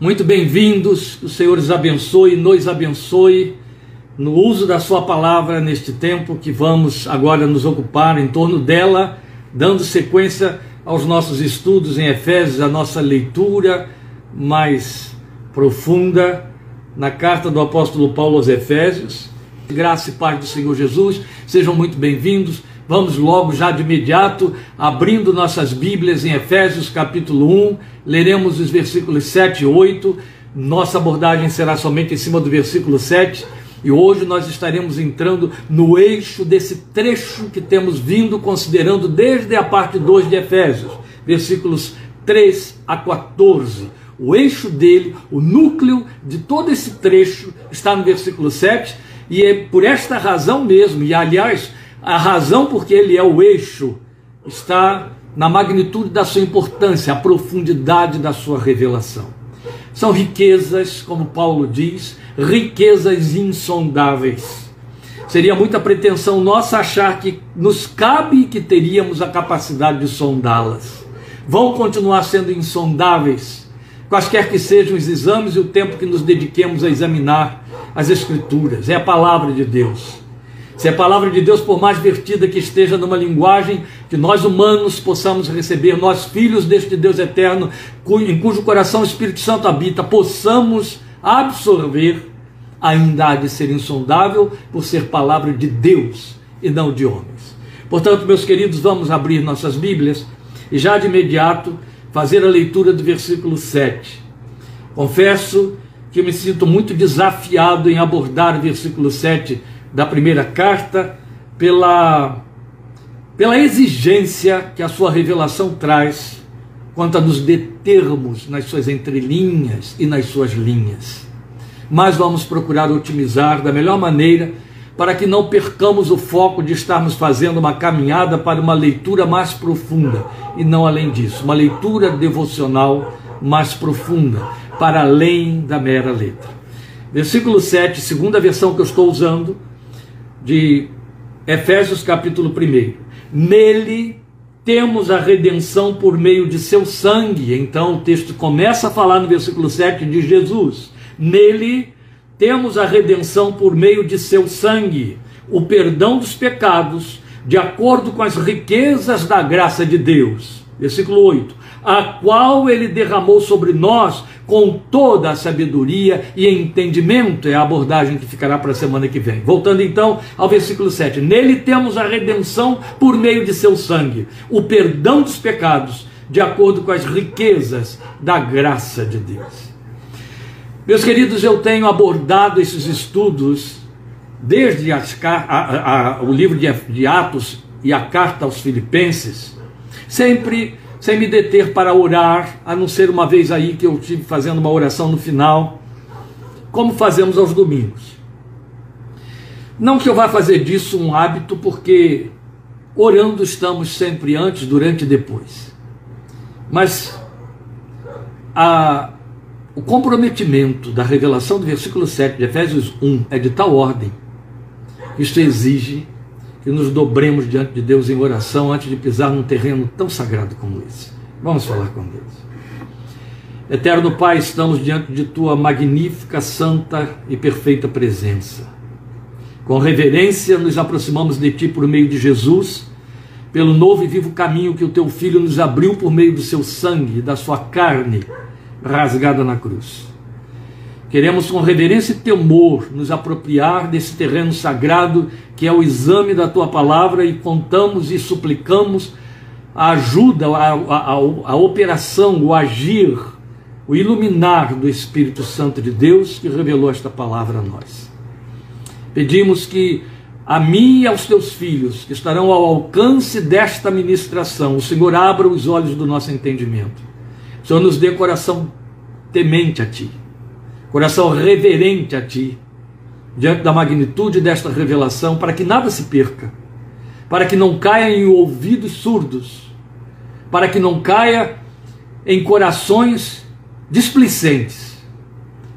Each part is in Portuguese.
Muito bem-vindos, o Senhor os abençoe, nos abençoe no uso da Sua palavra neste tempo que vamos agora nos ocupar em torno dela, dando sequência aos nossos estudos em Efésios, a nossa leitura mais profunda na carta do apóstolo Paulo aos Efésios. Graça e paz do Senhor Jesus, sejam muito bem-vindos. Vamos logo, já de imediato, abrindo nossas Bíblias em Efésios capítulo 1, leremos os versículos 7 e 8. Nossa abordagem será somente em cima do versículo 7. E hoje nós estaremos entrando no eixo desse trecho que temos vindo considerando desde a parte 2 de Efésios, versículos 3 a 14. O eixo dele, o núcleo de todo esse trecho está no versículo 7, e é por esta razão mesmo, e aliás, a razão porque ele é o eixo está na magnitude da sua importância, a profundidade da sua revelação. São riquezas, como Paulo diz, riquezas insondáveis. Seria muita pretensão nossa achar que nos cabe que teríamos a capacidade de sondá-las. Vão continuar sendo insondáveis, quaisquer que sejam os exames e o tempo que nos dediquemos a examinar as Escrituras. É a palavra de Deus. Se a palavra de Deus, por mais vertida que esteja numa linguagem que nós humanos possamos receber, nós filhos deste Deus eterno, em cujo coração o Espírito Santo habita, possamos absorver, ainda há de ser insondável por ser palavra de Deus e não de homens. Portanto, meus queridos, vamos abrir nossas Bíblias e já de imediato fazer a leitura do versículo 7. Confesso que me sinto muito desafiado em abordar o versículo 7 da primeira carta, pela, pela exigência que a sua revelação traz quanto a nos determos nas suas entrelinhas e nas suas linhas. Mas vamos procurar otimizar da melhor maneira para que não percamos o foco de estarmos fazendo uma caminhada para uma leitura mais profunda e não além disso, uma leitura devocional mais profunda, para além da mera letra. Versículo 7, segunda versão que eu estou usando, de Efésios capítulo 1. Nele temos a redenção por meio de seu sangue. Então o texto começa a falar no versículo 7 de Jesus. Nele temos a redenção por meio de seu sangue, o perdão dos pecados, de acordo com as riquezas da graça de Deus. Versículo 8: A qual ele derramou sobre nós com toda a sabedoria e entendimento, é a abordagem que ficará para a semana que vem. Voltando então ao versículo 7. Nele temos a redenção por meio de seu sangue, o perdão dos pecados, de acordo com as riquezas da graça de Deus. Meus queridos, eu tenho abordado esses estudos desde as, a, a, o livro de, de Atos e a carta aos Filipenses, sempre sem me deter para orar, a não ser uma vez aí que eu estive fazendo uma oração no final, como fazemos aos domingos. Não que eu vá fazer disso um hábito, porque orando estamos sempre antes, durante e depois. Mas a, o comprometimento da revelação do versículo 7 de Efésios 1 é de tal ordem, isso exige que nos dobremos diante de Deus em oração antes de pisar num terreno tão sagrado como esse. Vamos falar com Deus. Eterno Pai, estamos diante de tua magnífica, santa e perfeita presença. Com reverência, nos aproximamos de ti por meio de Jesus, pelo novo e vivo caminho que o teu filho nos abriu por meio do seu sangue e da sua carne rasgada na cruz. Queremos, com reverência e temor, nos apropriar desse terreno sagrado que é o exame da tua palavra e contamos e suplicamos a ajuda, a, a, a, operação, o agir, o iluminar do Espírito Santo de Deus que revelou esta palavra a nós. Pedimos que a mim e aos teus filhos, que estarão ao alcance desta ministração, o Senhor abra os olhos do nosso entendimento. O Senhor nos dê coração temente a Ti coração reverente a Ti, diante da magnitude desta revelação, para que nada se perca, para que não caia em ouvidos surdos, para que não caia em corações displicentes.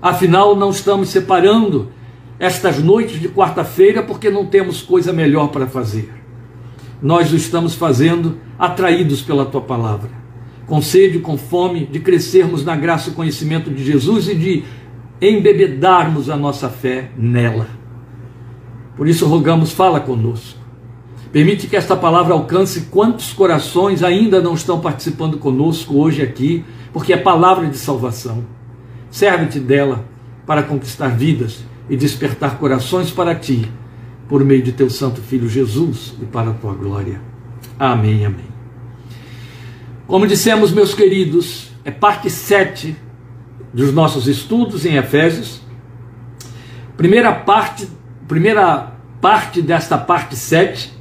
Afinal, não estamos separando estas noites de quarta-feira porque não temos coisa melhor para fazer. Nós o estamos fazendo atraídos pela tua palavra com sede, com fome, de crescermos na graça e conhecimento de Jesus e de embebedarmos a nossa fé nela. Por isso rogamos, fala conosco. Permite que esta palavra alcance quantos corações ainda não estão participando conosco hoje aqui, porque é palavra de salvação. Serve-te dela para conquistar vidas e despertar corações para ti, por meio de teu Santo Filho Jesus e para a tua glória. Amém, amém. Como dissemos, meus queridos, é parte 7 dos nossos estudos em Efésios. Primeira parte, primeira parte desta parte 7,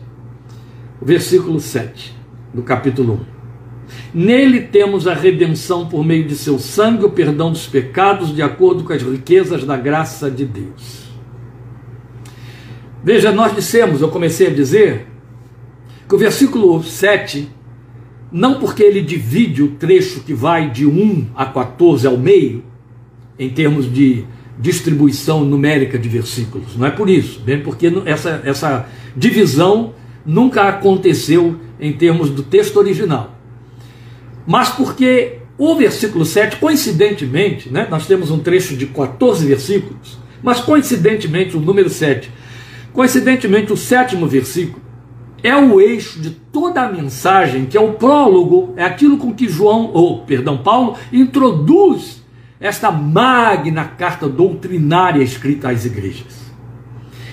o versículo 7 do capítulo 1. Nele temos a redenção por meio de seu sangue, o perdão dos pecados, de acordo com as riquezas da graça de Deus. Veja, nós dissemos, eu comecei a dizer, que o versículo 7, não porque ele divide o trecho que vai de 1 a 14 ao meio, em termos de distribuição numérica de versículos, não é por isso, bem porque essa, essa divisão nunca aconteceu em termos do texto original. Mas porque o versículo 7, coincidentemente, né, nós temos um trecho de 14 versículos, mas coincidentemente o número 7, coincidentemente o sétimo versículo, é o eixo de toda a mensagem, que é o prólogo, é aquilo com que João, ou perdão, Paulo introduz esta magna carta doutrinária escrita às igrejas.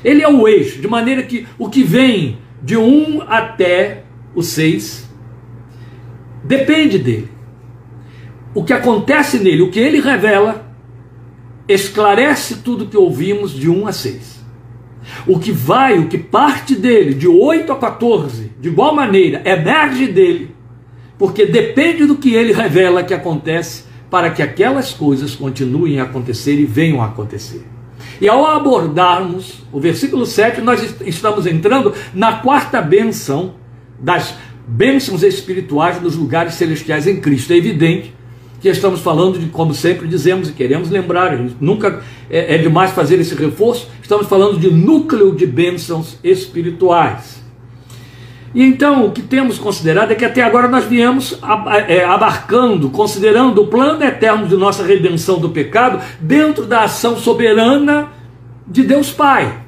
Ele é o eixo, de maneira que o que vem de 1 até o 6 depende dele. O que acontece nele, o que ele revela, esclarece tudo que ouvimos de 1 a 6. O que vai, o que parte dele, de 8 a 14, de igual maneira, emerge dele, porque depende do que ele revela que acontece para que aquelas coisas continuem a acontecer e venham a acontecer. E ao abordarmos o versículo 7, nós estamos entrando na quarta benção das bênçãos espirituais nos lugares celestiais em Cristo. É evidente que estamos falando de, como sempre dizemos e queremos lembrar, nunca é, é demais fazer esse reforço, estamos falando de núcleo de bênçãos espirituais. E então o que temos considerado é que até agora nós viemos é, abarcando, considerando o plano eterno de nossa redenção do pecado dentro da ação soberana de Deus Pai.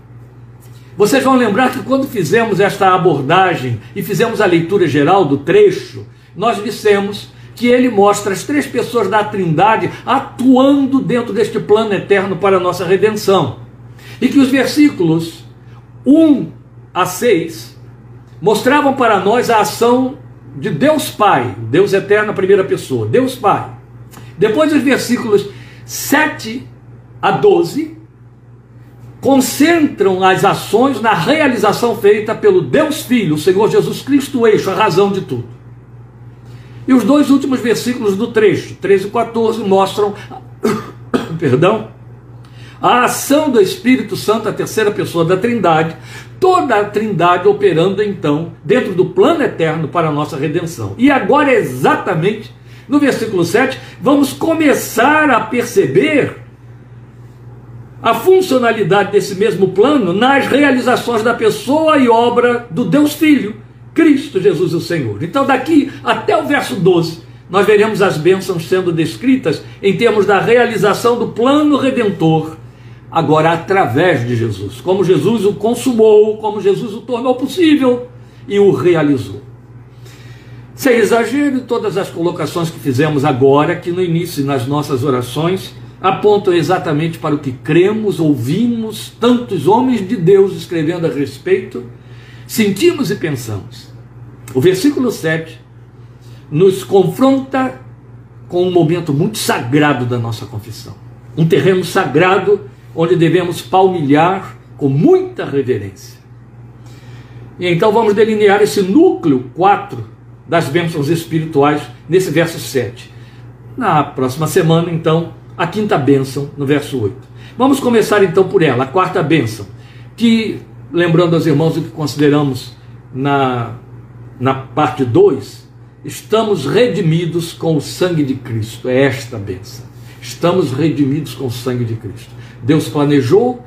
Vocês vão lembrar que quando fizemos esta abordagem e fizemos a leitura geral do trecho, nós dissemos que ele mostra as três pessoas da Trindade atuando dentro deste plano eterno para a nossa redenção. E que os versículos 1 a 6 mostravam para nós a ação de Deus Pai, Deus eterno, a primeira pessoa, Deus Pai. Depois os versículos 7 a 12 concentram as ações na realização feita pelo Deus Filho, o Senhor Jesus Cristo, o eixo, a razão de tudo. E os dois últimos versículos do trecho, 13 e 14, mostram, perdão, a ação do Espírito Santo, a terceira pessoa da Trindade, toda a Trindade operando então dentro do plano eterno para a nossa redenção. E agora, exatamente no versículo 7, vamos começar a perceber a funcionalidade desse mesmo plano nas realizações da pessoa e obra do Deus Filho, Cristo Jesus o Senhor. Então, daqui até o verso 12, nós veremos as bênçãos sendo descritas em termos da realização do plano redentor, agora através de Jesus. Como Jesus o consumou, como Jesus o tornou possível e o realizou. Sem exagero, todas as colocações que fizemos agora, aqui no início nas nossas orações, apontam exatamente para o que cremos, ouvimos tantos homens de Deus escrevendo a respeito, sentimos e pensamos. O versículo 7 nos confronta com um momento muito sagrado da nossa confissão. Um terreno sagrado onde devemos palmilhar com muita reverência. E então vamos delinear esse núcleo 4 das bênçãos espirituais nesse verso 7. Na próxima semana, então, a quinta bênção no verso 8. Vamos começar então por ela, a quarta bênção, que, lembrando aos irmãos o que consideramos na, na parte 2, estamos redimidos com o sangue de Cristo. É esta bênção. Estamos redimidos com o sangue de Cristo. Deus planejou,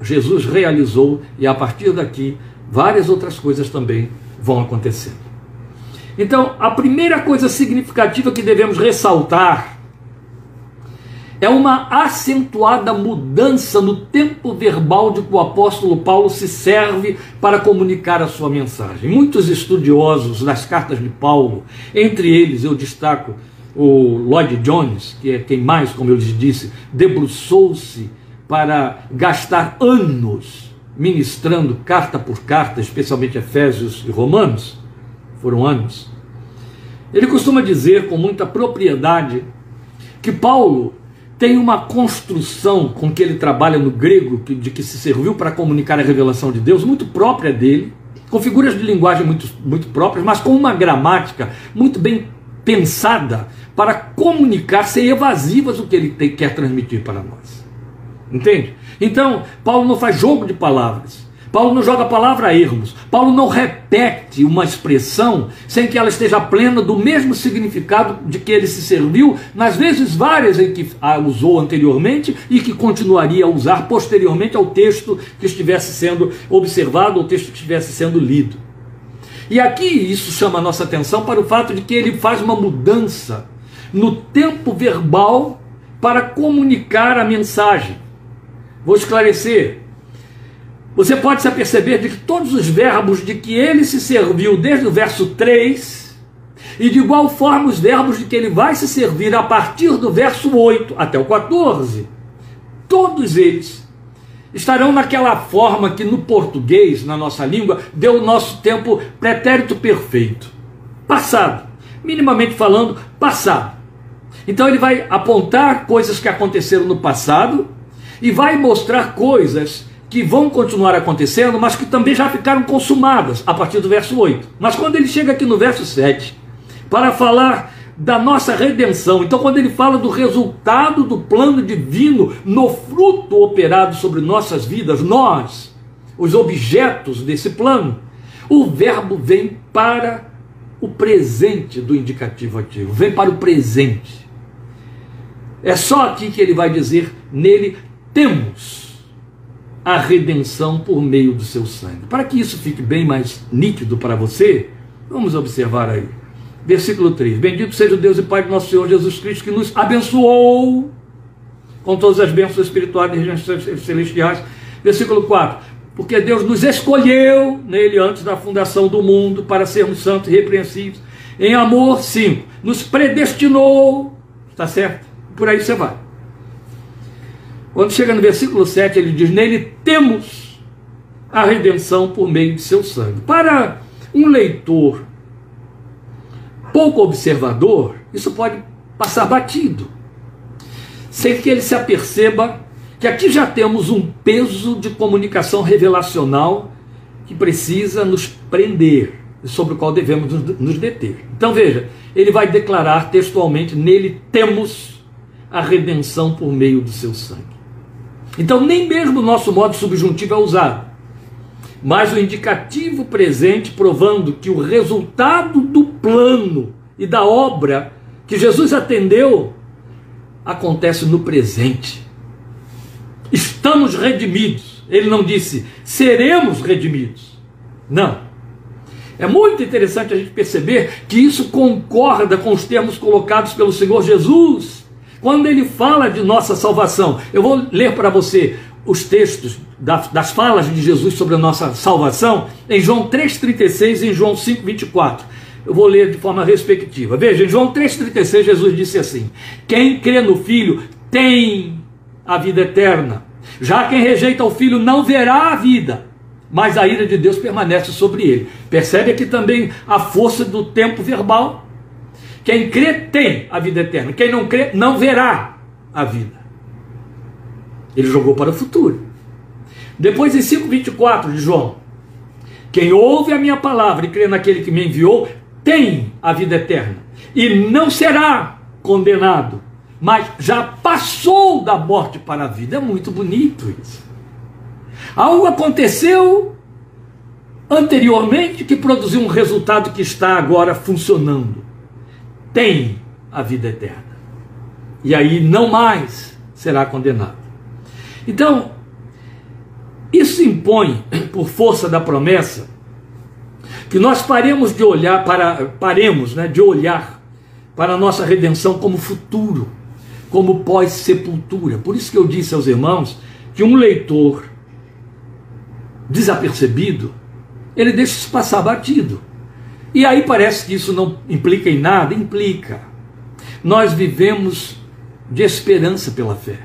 Jesus realizou, e a partir daqui, várias outras coisas também vão acontecendo. Então, a primeira coisa significativa que devemos ressaltar é uma acentuada mudança no tempo verbal de que o apóstolo Paulo se serve para comunicar a sua mensagem. Muitos estudiosos das cartas de Paulo, entre eles eu destaco o Lloyd Jones, que é quem mais, como eu lhes disse, debruçou-se para gastar anos ministrando carta por carta, especialmente Efésios e Romanos, foram anos. Ele costuma dizer com muita propriedade que Paulo tem uma construção com que ele trabalha no grego, de que se serviu para comunicar a revelação de Deus, muito própria dele, com figuras de linguagem muito, muito próprias, mas com uma gramática muito bem pensada para comunicar sem evasivas o que ele tem, quer transmitir para nós. Entende? Então, Paulo não faz jogo de palavras. Paulo não joga a palavra ermos. Paulo não repete uma expressão sem que ela esteja plena do mesmo significado de que ele se serviu nas vezes várias em que a usou anteriormente e que continuaria a usar posteriormente ao texto que estivesse sendo observado, ou texto que estivesse sendo lido. E aqui isso chama a nossa atenção para o fato de que ele faz uma mudança no tempo verbal para comunicar a mensagem. Vou esclarecer. Você pode se aperceber de que todos os verbos de que ele se serviu desde o verso 3, e de igual forma os verbos de que ele vai se servir a partir do verso 8 até o 14, todos eles estarão naquela forma que no português, na nossa língua, deu o nosso tempo pretérito perfeito. Passado. Minimamente falando, passado. Então ele vai apontar coisas que aconteceram no passado e vai mostrar coisas que vão continuar acontecendo, mas que também já ficaram consumadas a partir do verso 8. Mas quando ele chega aqui no verso 7, para falar da nossa redenção, então quando ele fala do resultado do plano divino no fruto operado sobre nossas vidas, nós, os objetos desse plano, o verbo vem para o presente do indicativo ativo, vem para o presente. É só aqui que ele vai dizer: nele temos a redenção por meio do seu sangue. Para que isso fique bem mais nítido para você, vamos observar aí. Versículo 3: Bendito seja o Deus e Pai do nosso Senhor Jesus Cristo, que nos abençoou com todas as bênçãos espirituais e regiões celestiais. Versículo 4: Porque Deus nos escolheu nele antes da fundação do mundo para sermos santos e repreensíveis. Em amor, 5. Nos predestinou, está certo? Por aí você vai. Quando chega no versículo 7, ele diz: Nele temos a redenção por meio de seu sangue. Para um leitor pouco observador, isso pode passar batido, sem que ele se aperceba que aqui já temos um peso de comunicação revelacional que precisa nos prender, sobre o qual devemos nos deter. Então veja, ele vai declarar textualmente: nele temos a redenção por meio do seu sangue. Então, nem mesmo o nosso modo subjuntivo é usado, mas o indicativo presente provando que o resultado do plano e da obra que Jesus atendeu acontece no presente. Estamos redimidos. Ele não disse seremos redimidos. Não. É muito interessante a gente perceber que isso concorda com os termos colocados pelo Senhor Jesus quando ele fala de nossa salvação, eu vou ler para você os textos das falas de Jesus sobre a nossa salvação em João 3,36 e em João 5,24. Eu vou ler de forma respectiva. Veja, em João 3,36 Jesus disse assim: Quem crê no Filho tem a vida eterna. Já quem rejeita o Filho não verá a vida, mas a ira de Deus permanece sobre ele. Percebe aqui também a força do tempo verbal quem crê tem a vida eterna. Quem não crê não verá a vida. Ele jogou para o futuro. Depois em 5:24 de João, quem ouve a minha palavra e crê naquele que me enviou tem a vida eterna e não será condenado, mas já passou da morte para a vida. É muito bonito isso. Algo aconteceu anteriormente que produziu um resultado que está agora funcionando tem a vida eterna. E aí não mais será condenado. Então, isso impõe, por força da promessa, Que nós paremos de olhar para paremos, né, de olhar para a nossa redenção como futuro, como pós-sepultura. Por isso que eu disse aos irmãos que um leitor desapercebido, ele deixa isso passar batido. E aí parece que isso não implica em nada, implica. Nós vivemos de esperança pela fé.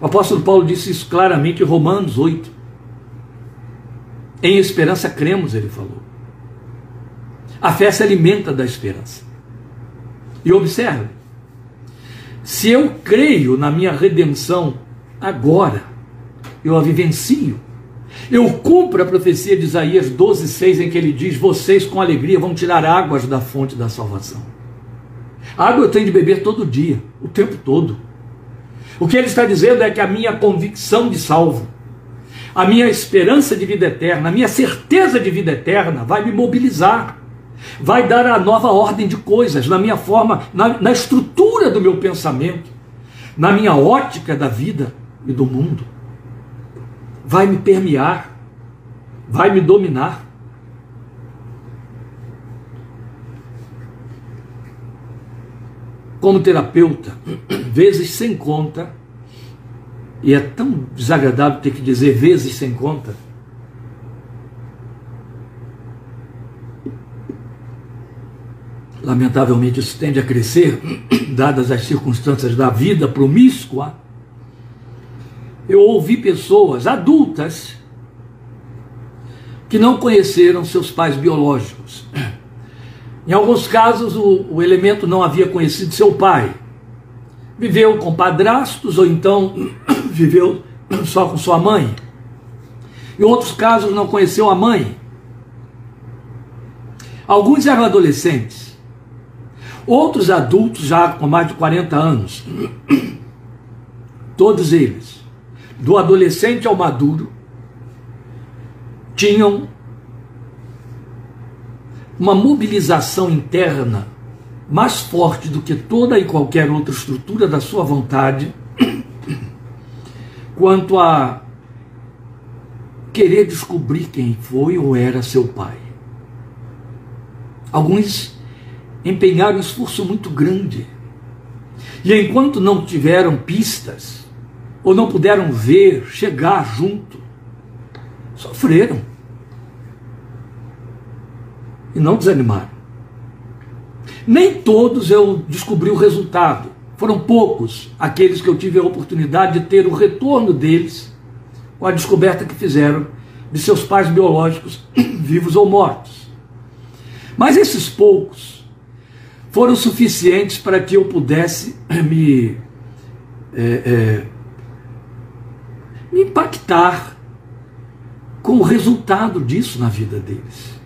O apóstolo Paulo disse isso claramente em Romanos 8. Em esperança cremos, ele falou. A fé se alimenta da esperança. E observe: se eu creio na minha redenção agora, eu a vivencio. Eu cumpro a profecia de Isaías 12,6, em que ele diz: Vocês com alegria vão tirar águas da fonte da salvação. água eu tenho de beber todo dia, o tempo todo. O que ele está dizendo é que a minha convicção de salvo, a minha esperança de vida eterna, a minha certeza de vida eterna vai me mobilizar, vai dar a nova ordem de coisas na minha forma, na, na estrutura do meu pensamento, na minha ótica da vida e do mundo. Vai me permear, vai me dominar. como terapeuta, vezes sem conta, e é tão desagradável ter que dizer vezes sem conta. Lamentavelmente isso tende a crescer, dadas as circunstâncias da vida promíscua. Eu ouvi pessoas adultas que não conheceram seus pais biológicos em alguns casos, o, o elemento não havia conhecido seu pai. Viveu com padrastos ou então viveu só com sua mãe. Em outros casos, não conheceu a mãe. Alguns eram adolescentes. Outros adultos já com mais de 40 anos. Todos eles, do adolescente ao maduro, tinham uma mobilização interna mais forte do que toda e qualquer outra estrutura da sua vontade, quanto a querer descobrir quem foi ou era seu pai. Alguns empenharam um esforço muito grande. E enquanto não tiveram pistas, ou não puderam ver, chegar junto, sofreram e não desanimaram. Nem todos eu descobri o resultado. Foram poucos aqueles que eu tive a oportunidade de ter o retorno deles com a descoberta que fizeram de seus pais biológicos, vivos ou mortos. Mas esses poucos foram suficientes para que eu pudesse me, é, é, me impactar com o resultado disso na vida deles.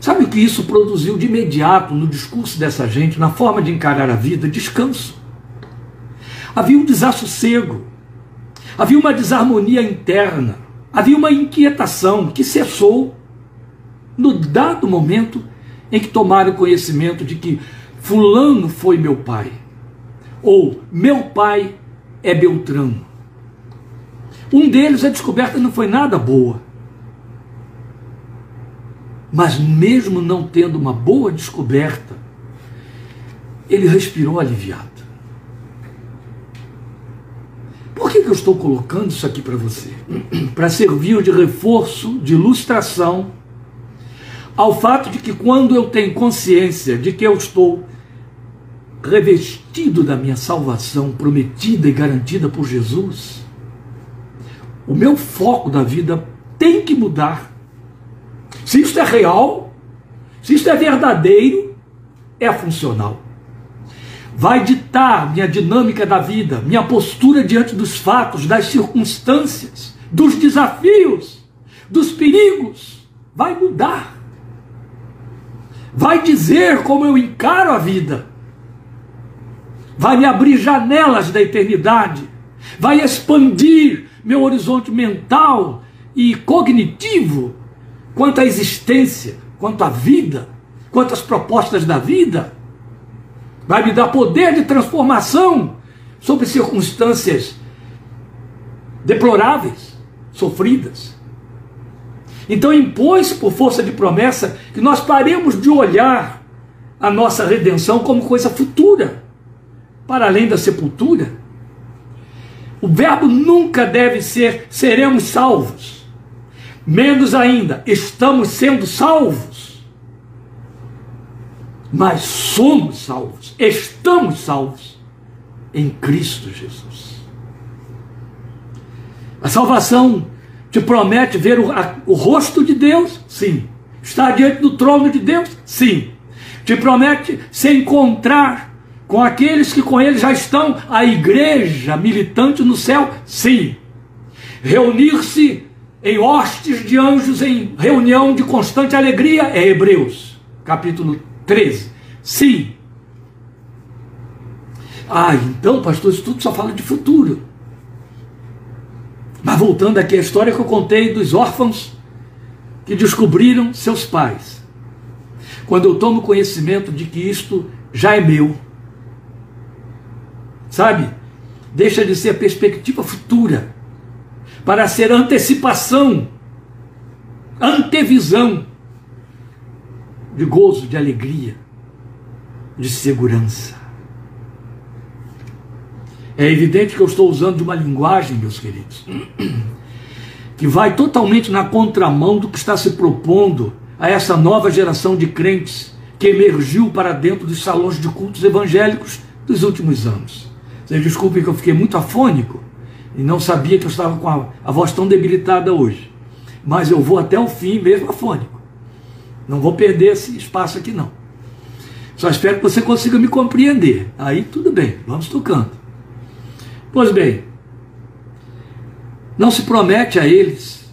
Sabe o que isso produziu de imediato no discurso dessa gente, na forma de encarar a vida? Descanso. Havia um desassossego, havia uma desarmonia interna, havia uma inquietação que cessou no dado momento em que tomaram conhecimento de que Fulano foi meu pai, ou meu pai é Beltrano. Um deles, a descoberta não foi nada boa. Mas mesmo não tendo uma boa descoberta, ele respirou aliviado. Por que, que eu estou colocando isso aqui para você? para servir de reforço, de ilustração ao fato de que quando eu tenho consciência de que eu estou revestido da minha salvação prometida e garantida por Jesus, o meu foco da vida tem que mudar se isso é real, se isso é verdadeiro, é funcional. Vai ditar minha dinâmica da vida, minha postura diante dos fatos, das circunstâncias, dos desafios, dos perigos. Vai mudar. Vai dizer como eu encaro a vida. Vai me abrir janelas da eternidade. Vai expandir meu horizonte mental e cognitivo quanto à existência, quanto à vida, quanto às propostas da vida. Vai me dar poder de transformação sobre circunstâncias deploráveis, sofridas. Então impôs por força de promessa que nós paremos de olhar a nossa redenção como coisa futura, para além da sepultura. O verbo nunca deve ser seremos salvos. Menos ainda, estamos sendo salvos. Mas somos salvos, estamos salvos em Cristo Jesus. A salvação te promete ver o, a, o rosto de Deus? Sim. Estar diante do trono de Deus? Sim. Te promete se encontrar com aqueles que com ele já estão, a igreja militante no céu? Sim. Reunir-se em hostes de anjos em reunião de constante alegria? É Hebreus, capítulo 13. Sim. Ah, então, pastor, isso tudo só fala de futuro. Mas voltando aqui à história que eu contei dos órfãos que descobriram seus pais. Quando eu tomo conhecimento de que isto já é meu, sabe? Deixa de ser perspectiva futura para ser antecipação, antevisão de gozo, de alegria, de segurança. É evidente que eu estou usando uma linguagem, meus queridos, que vai totalmente na contramão do que está se propondo a essa nova geração de crentes que emergiu para dentro dos salões de cultos evangélicos dos últimos anos. Vocês desculpem que eu fiquei muito afônico e não sabia que eu estava com a, a voz tão debilitada hoje. Mas eu vou até o fim mesmo afônico. Não vou perder esse espaço aqui não. Só espero que você consiga me compreender. Aí tudo bem, vamos tocando. Pois bem, não se promete a eles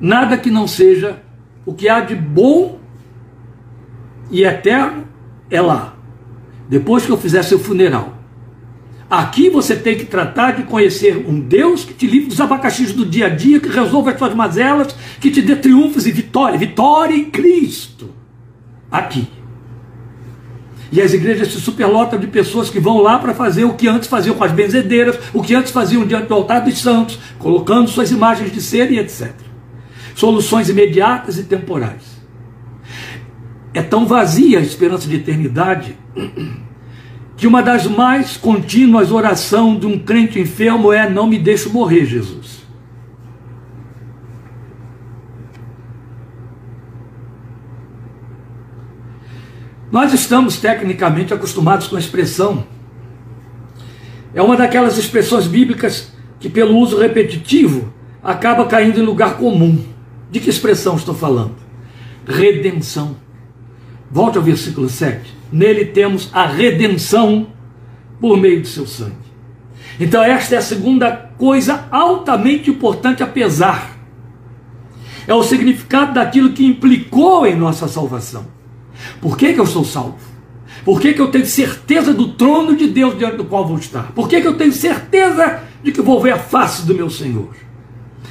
nada que não seja o que há de bom e eterno é lá. Depois que eu fizer seu funeral. Aqui você tem que tratar de conhecer um Deus que te livre dos abacaxis do dia a dia, que resolva as suas mazelas, que te dê triunfos e vitória. Vitória em Cristo. Aqui. E as igrejas se superlotam de pessoas que vão lá para fazer o que antes faziam com as benzedeiras, o que antes faziam diante do altar dos santos, colocando suas imagens de ser e etc. Soluções imediatas e temporais. É tão vazia a esperança de eternidade que uma das mais contínuas orações de um crente enfermo é: Não me deixe morrer, Jesus. Nós estamos tecnicamente acostumados com a expressão. É uma daquelas expressões bíblicas que, pelo uso repetitivo, acaba caindo em lugar comum. De que expressão estou falando? Redenção. Volte ao versículo 7. Nele temos a redenção por meio do seu sangue. Então, esta é a segunda coisa altamente importante, apesar. É o significado daquilo que implicou em nossa salvação. Por que, que eu sou salvo? Por que, que eu tenho certeza do trono de Deus diante do qual vou estar? Por que, que eu tenho certeza de que vou ver a face do meu Senhor?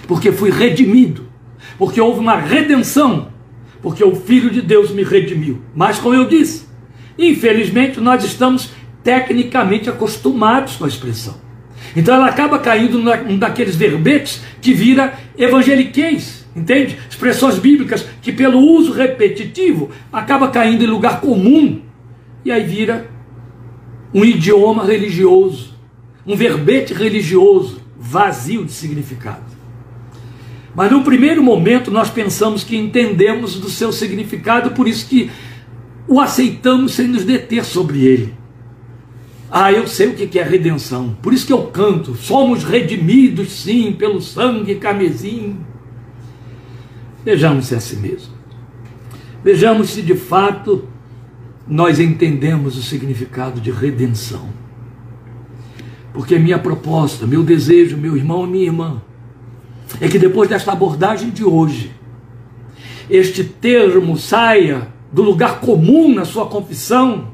Porque fui redimido, porque houve uma redenção, porque o Filho de Deus me redimiu. Mas, como eu disse, infelizmente nós estamos tecnicamente acostumados com a expressão. Então ela acaba caindo num daqueles verbetes que vira evangeliquez Entende? Expressões bíblicas que, pelo uso repetitivo, acaba caindo em lugar comum e aí vira um idioma religioso, um verbete religioso vazio de significado. Mas no primeiro momento nós pensamos que entendemos do seu significado, por isso que o aceitamos sem nos deter sobre ele. Ah, eu sei o que é redenção, por isso que eu canto. Somos redimidos, sim, pelo sangue carmesim Vejamos se é assim mesmo. Vejamos se de fato nós entendemos o significado de redenção. Porque minha proposta, meu desejo, meu irmão, minha irmã, é que depois desta abordagem de hoje, este termo saia do lugar comum na sua confissão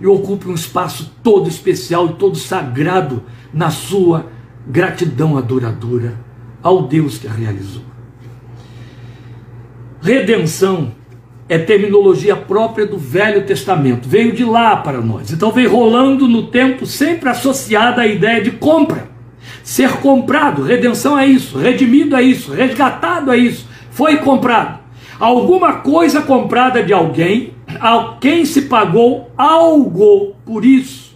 e ocupe um espaço todo especial e todo sagrado na sua gratidão adoradora ao Deus que a realizou. Redenção é terminologia própria do Velho Testamento, veio de lá para nós. Então vem rolando no tempo sempre associada à ideia de compra. Ser comprado, redenção é isso, redimido é isso, resgatado é isso, foi comprado. Alguma coisa comprada de alguém, a quem se pagou algo por isso.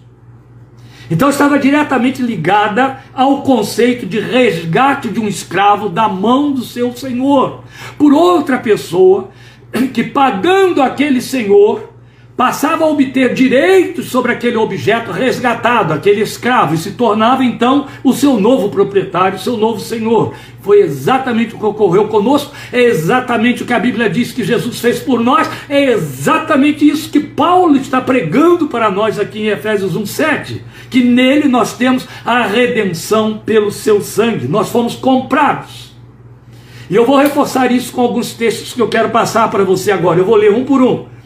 Então estava diretamente ligada ao conceito de resgate de um escravo da mão do seu senhor por outra pessoa que pagando aquele senhor passava a obter direitos sobre aquele objeto resgatado, aquele escravo, e se tornava então o seu novo proprietário, seu novo senhor. Foi exatamente o que ocorreu conosco, é exatamente o que a Bíblia diz que Jesus fez por nós, é exatamente isso que Paulo está pregando para nós aqui em Efésios 1,7, que nele nós temos a redenção pelo seu sangue, nós fomos comprados. E eu vou reforçar isso com alguns textos que eu quero passar para você agora. Eu vou ler um por um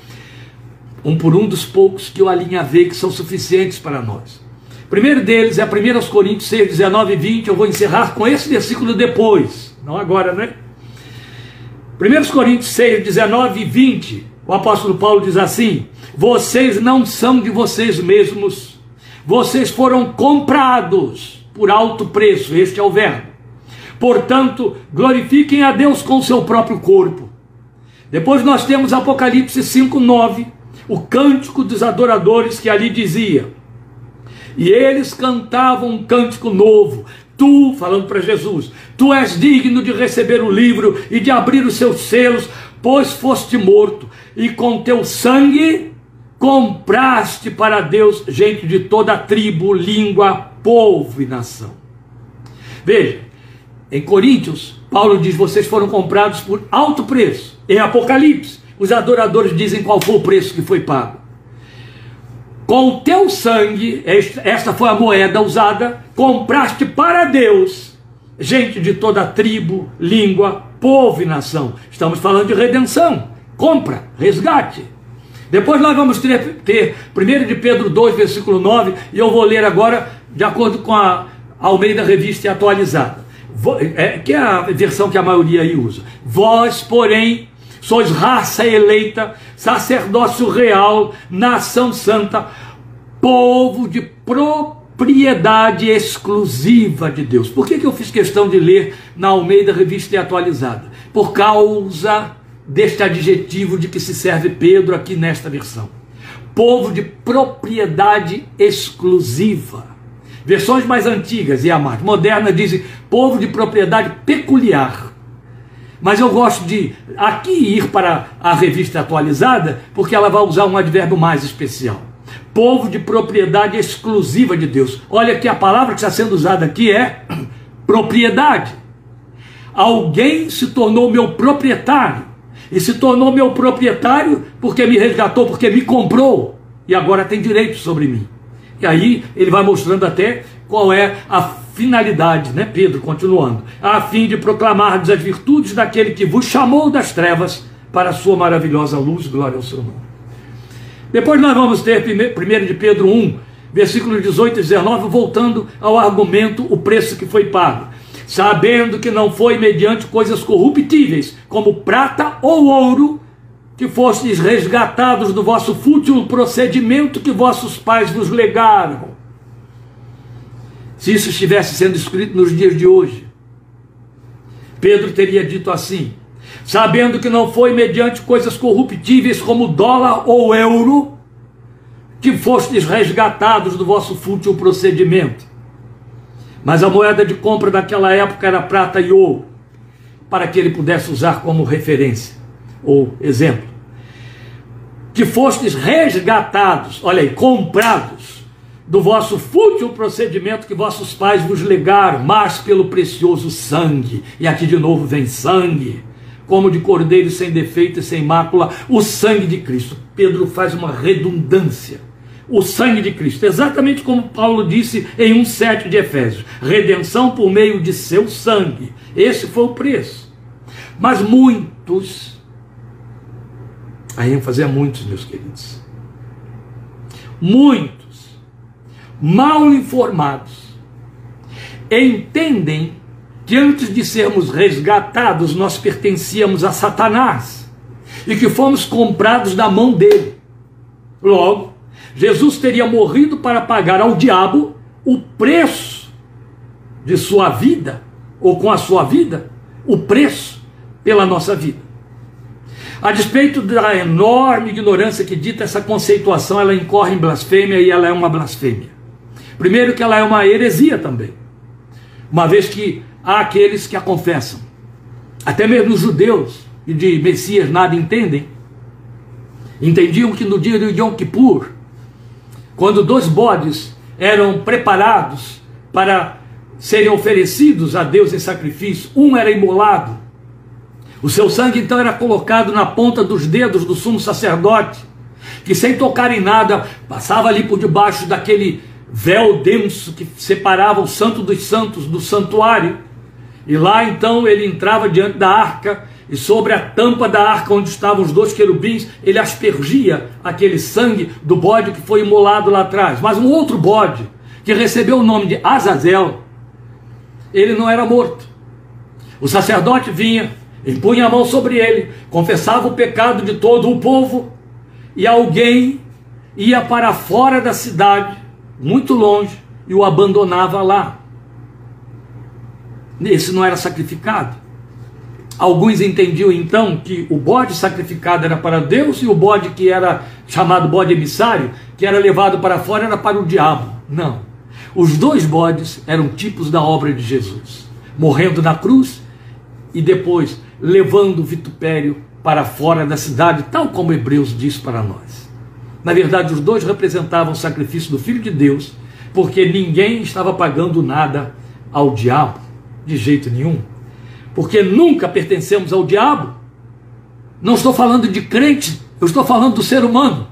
um por um dos poucos que eu alinhavei que são suficientes para nós. O primeiro deles é 1 Coríntios 6, 19 e 20. Eu vou encerrar com esse versículo depois, não agora, né? 1 Coríntios 6, 19 e 20. O apóstolo Paulo diz assim: Vocês não são de vocês mesmos, vocês foram comprados por alto preço. Este é o verbo. Portanto, glorifiquem a Deus com o seu próprio corpo. Depois nós temos Apocalipse 5, 9 o cântico dos adoradores que ali dizia. E eles cantavam um cântico novo. Tu, falando para Jesus, tu és digno de receber o livro e de abrir os seus selos, pois foste morto, e com teu sangue compraste para Deus gente de toda tribo, língua, povo e nação. Veja, em Coríntios, Paulo diz: vocês foram comprados por alto preço. Em Apocalipse, os adoradores dizem qual foi o preço que foi pago. Com o teu sangue, esta foi a moeda usada, compraste para Deus gente de toda tribo, língua, povo e nação. Estamos falando de redenção, compra, resgate. Depois nós vamos ter, ter 1 de Pedro 2, versículo 9, e eu vou ler agora de acordo com a Almeida Revista Atualizada, é, que é a versão que a maioria aí usa. Vós, porém, sois raça eleita, sacerdócio real, nação santa, povo de propriedade exclusiva de Deus. Por que, que eu fiz questão de ler na Almeida Revista e Atualizada? Por causa deste adjetivo de que se serve Pedro aqui nesta versão. Povo de propriedade exclusiva. Versões mais antigas e a mais moderna dizem povo de propriedade peculiar mas eu gosto de aqui ir para a revista atualizada, porque ela vai usar um advérbio mais especial. Povo de propriedade exclusiva de Deus. Olha que a palavra que está sendo usada aqui é propriedade. Alguém se tornou meu proprietário. E se tornou meu proprietário porque me resgatou, porque me comprou. E agora tem direito sobre mim. E aí ele vai mostrando até qual é a finalidade, né, Pedro, continuando, a fim de proclamar as virtudes daquele que vos chamou das trevas para a sua maravilhosa luz, glória ao seu nome. Depois nós vamos ter 1 de Pedro 1, versículos 18 e 19, voltando ao argumento, o preço que foi pago. Sabendo que não foi mediante coisas corruptíveis, como prata ou ouro, que fostes resgatados do vosso fútil procedimento que vossos pais vos legaram se isso estivesse sendo escrito nos dias de hoje, Pedro teria dito assim: sabendo que não foi mediante coisas corruptíveis como dólar ou euro, que fostes resgatados do vosso fútil procedimento. Mas a moeda de compra daquela época era prata e ouro, para que ele pudesse usar como referência ou exemplo. Que fostes resgatados, olha aí, comprados do vosso fútil procedimento que vossos pais vos legaram, mas pelo precioso sangue. E aqui de novo vem sangue, como de cordeiro sem defeito e sem mácula, o sangue de Cristo. Pedro faz uma redundância. O sangue de Cristo, exatamente como Paulo disse em 1,7 de Efésios: redenção por meio de seu sangue. Esse foi o preço. Mas muitos, a ênfase é muitos, meus queridos, muitos, mal informados, entendem que antes de sermos resgatados, nós pertencíamos a Satanás e que fomos comprados da mão dele. Logo, Jesus teria morrido para pagar ao diabo o preço de sua vida, ou com a sua vida, o preço pela nossa vida. A despeito da enorme ignorância que dita essa conceituação, ela incorre em blasfêmia e ela é uma blasfêmia. Primeiro, que ela é uma heresia também, uma vez que há aqueles que a confessam, até mesmo os judeus e de Messias nada entendem, entendiam que no dia de Yom Kippur, quando dois bodes eram preparados para serem oferecidos a Deus em sacrifício, um era imolado, o seu sangue então era colocado na ponta dos dedos do sumo sacerdote, que sem tocar em nada passava ali por debaixo daquele véu denso que separava o santo dos santos do santuário. E lá então ele entrava diante da arca e sobre a tampa da arca onde estavam os dois querubins, ele aspergia aquele sangue do bode que foi imolado lá atrás. Mas um outro bode, que recebeu o nome de Azazel, ele não era morto. O sacerdote vinha, impunha a mão sobre ele, confessava o pecado de todo o povo, e alguém ia para fora da cidade, muito longe, e o abandonava lá. Esse não era sacrificado. Alguns entendiam então que o bode sacrificado era para Deus e o bode que era chamado bode emissário, que era levado para fora, era para o diabo. Não. Os dois bodes eram tipos da obra de Jesus, morrendo na cruz e depois levando o vitupério para fora da cidade, tal como Hebreus diz para nós. Na verdade, os dois representavam o sacrifício do Filho de Deus, porque ninguém estava pagando nada ao diabo, de jeito nenhum porque nunca pertencemos ao diabo. Não estou falando de crente, eu estou falando do ser humano,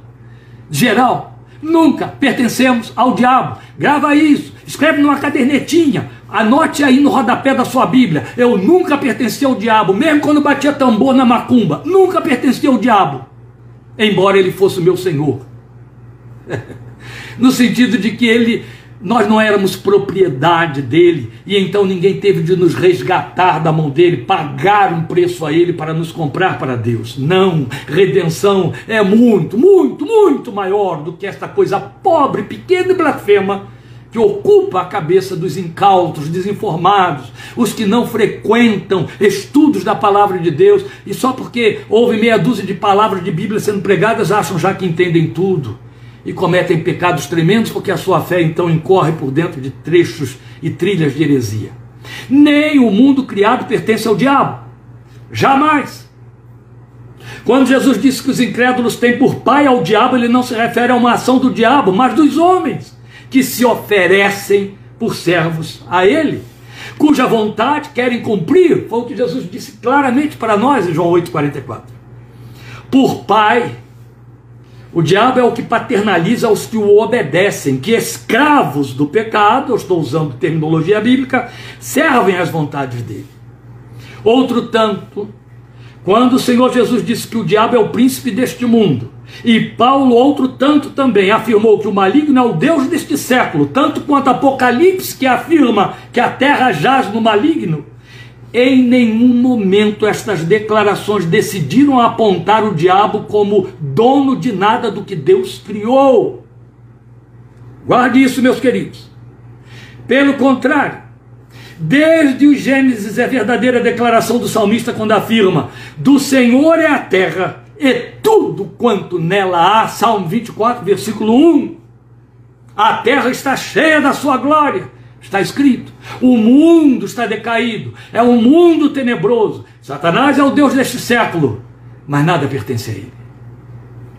geral. Nunca pertencemos ao diabo. Grava isso, escreve numa cadernetinha, anote aí no rodapé da sua Bíblia. Eu nunca pertenci ao diabo, mesmo quando batia tambor na macumba. Nunca pertenci ao diabo, embora ele fosse o meu Senhor. no sentido de que ele nós não éramos propriedade dele, e então ninguém teve de nos resgatar da mão dele, pagar um preço a ele para nos comprar para Deus. Não, redenção é muito, muito, muito maior do que esta coisa pobre, pequena e blasfema que ocupa a cabeça dos incautos, desinformados, os que não frequentam estudos da palavra de Deus, e só porque houve meia dúzia de palavras de Bíblia sendo pregadas, acham já que entendem tudo e cometem pecados tremendos, porque a sua fé então incorre por dentro de trechos e trilhas de heresia. Nem o mundo criado pertence ao diabo. Jamais. Quando Jesus disse que os incrédulos têm por pai ao diabo, ele não se refere a uma ação do diabo, mas dos homens que se oferecem por servos a ele, cuja vontade querem cumprir, foi o que Jesus disse claramente para nós em João 8,44. Por pai o diabo é o que paternaliza os que o obedecem, que escravos do pecado, eu estou usando terminologia bíblica, servem às vontades dele. Outro tanto, quando o Senhor Jesus disse que o diabo é o príncipe deste mundo, e Paulo, outro tanto também, afirmou que o maligno é o Deus deste século, tanto quanto Apocalipse, que afirma que a terra jaz no maligno, em nenhum momento estas declarações decidiram apontar o diabo como dono de nada do que Deus criou. Guarde isso, meus queridos. Pelo contrário, desde o Gênesis é verdadeira declaração do salmista quando afirma: Do Senhor é a terra e tudo quanto nela há. Salmo 24, versículo 1. A terra está cheia da sua glória Está escrito: o mundo está decaído, é um mundo tenebroso. Satanás é o Deus deste século, mas nada pertence a ele.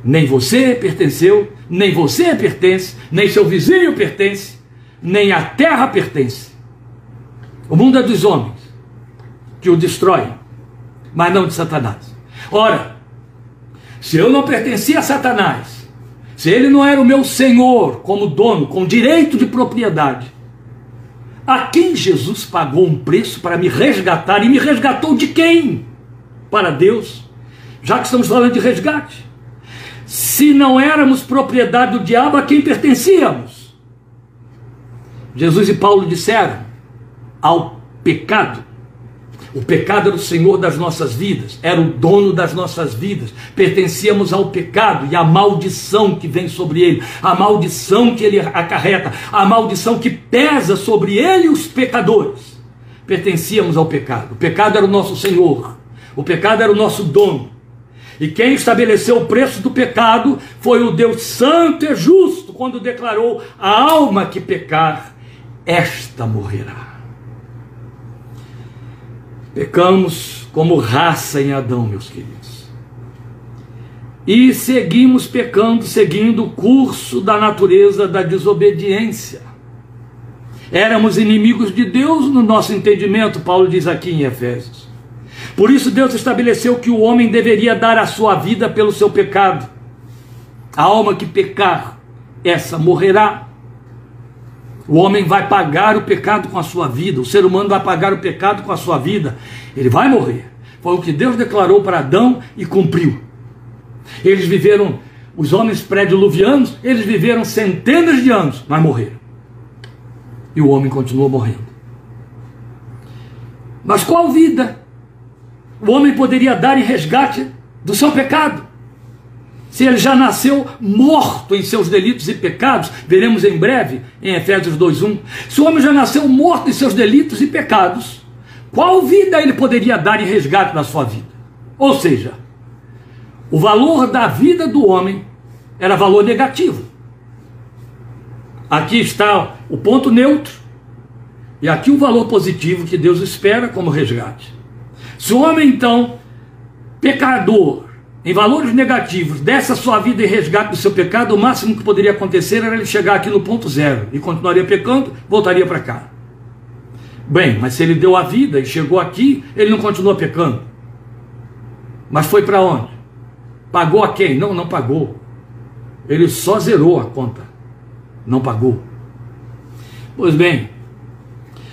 Nem você pertenceu, nem você pertence, nem seu vizinho pertence, nem a terra pertence. O mundo é dos homens que o destroem, mas não de Satanás. Ora, se eu não pertencia a Satanás, se ele não era o meu senhor como dono, com direito de propriedade, a quem Jesus pagou um preço para me resgatar e me resgatou de quem? Para Deus. Já que estamos falando de resgate. Se não éramos propriedade do diabo, a quem pertencíamos? Jesus e Paulo disseram: ao pecado. O pecado era o senhor das nossas vidas, era o dono das nossas vidas. Pertencíamos ao pecado e à maldição que vem sobre ele, a maldição que ele acarreta, a maldição que pesa sobre ele os pecadores. Pertencíamos ao pecado. O pecado era o nosso senhor, o pecado era o nosso dono. E quem estabeleceu o preço do pecado foi o Deus Santo e Justo, quando declarou: a alma que pecar, esta morrerá. Pecamos como raça em Adão, meus queridos. E seguimos pecando, seguindo o curso da natureza da desobediência. Éramos inimigos de Deus no nosso entendimento, Paulo diz aqui em Efésios. Por isso Deus estabeleceu que o homem deveria dar a sua vida pelo seu pecado. A alma que pecar, essa morrerá. O homem vai pagar o pecado com a sua vida, o ser humano vai pagar o pecado com a sua vida, ele vai morrer. Foi o que Deus declarou para Adão e cumpriu. Eles viveram, os homens pré-diluvianos, eles viveram centenas de anos, mas morreram. E o homem continuou morrendo. Mas qual vida o homem poderia dar em resgate do seu pecado? Se ele já nasceu morto em seus delitos e pecados, veremos em breve em Efésios 2:1. Se o homem já nasceu morto em seus delitos e pecados, qual vida ele poderia dar em resgate da sua vida? Ou seja, o valor da vida do homem era valor negativo. Aqui está o ponto neutro. E aqui o valor positivo que Deus espera como resgate. Se o homem, então, pecador, em valores negativos, dessa sua vida e resgate do seu pecado, o máximo que poderia acontecer era ele chegar aqui no ponto zero e continuaria pecando, voltaria para cá. Bem, mas se ele deu a vida e chegou aqui, ele não continuou pecando. Mas foi para onde? Pagou a quem? Não, não pagou. Ele só zerou a conta. Não pagou. Pois bem,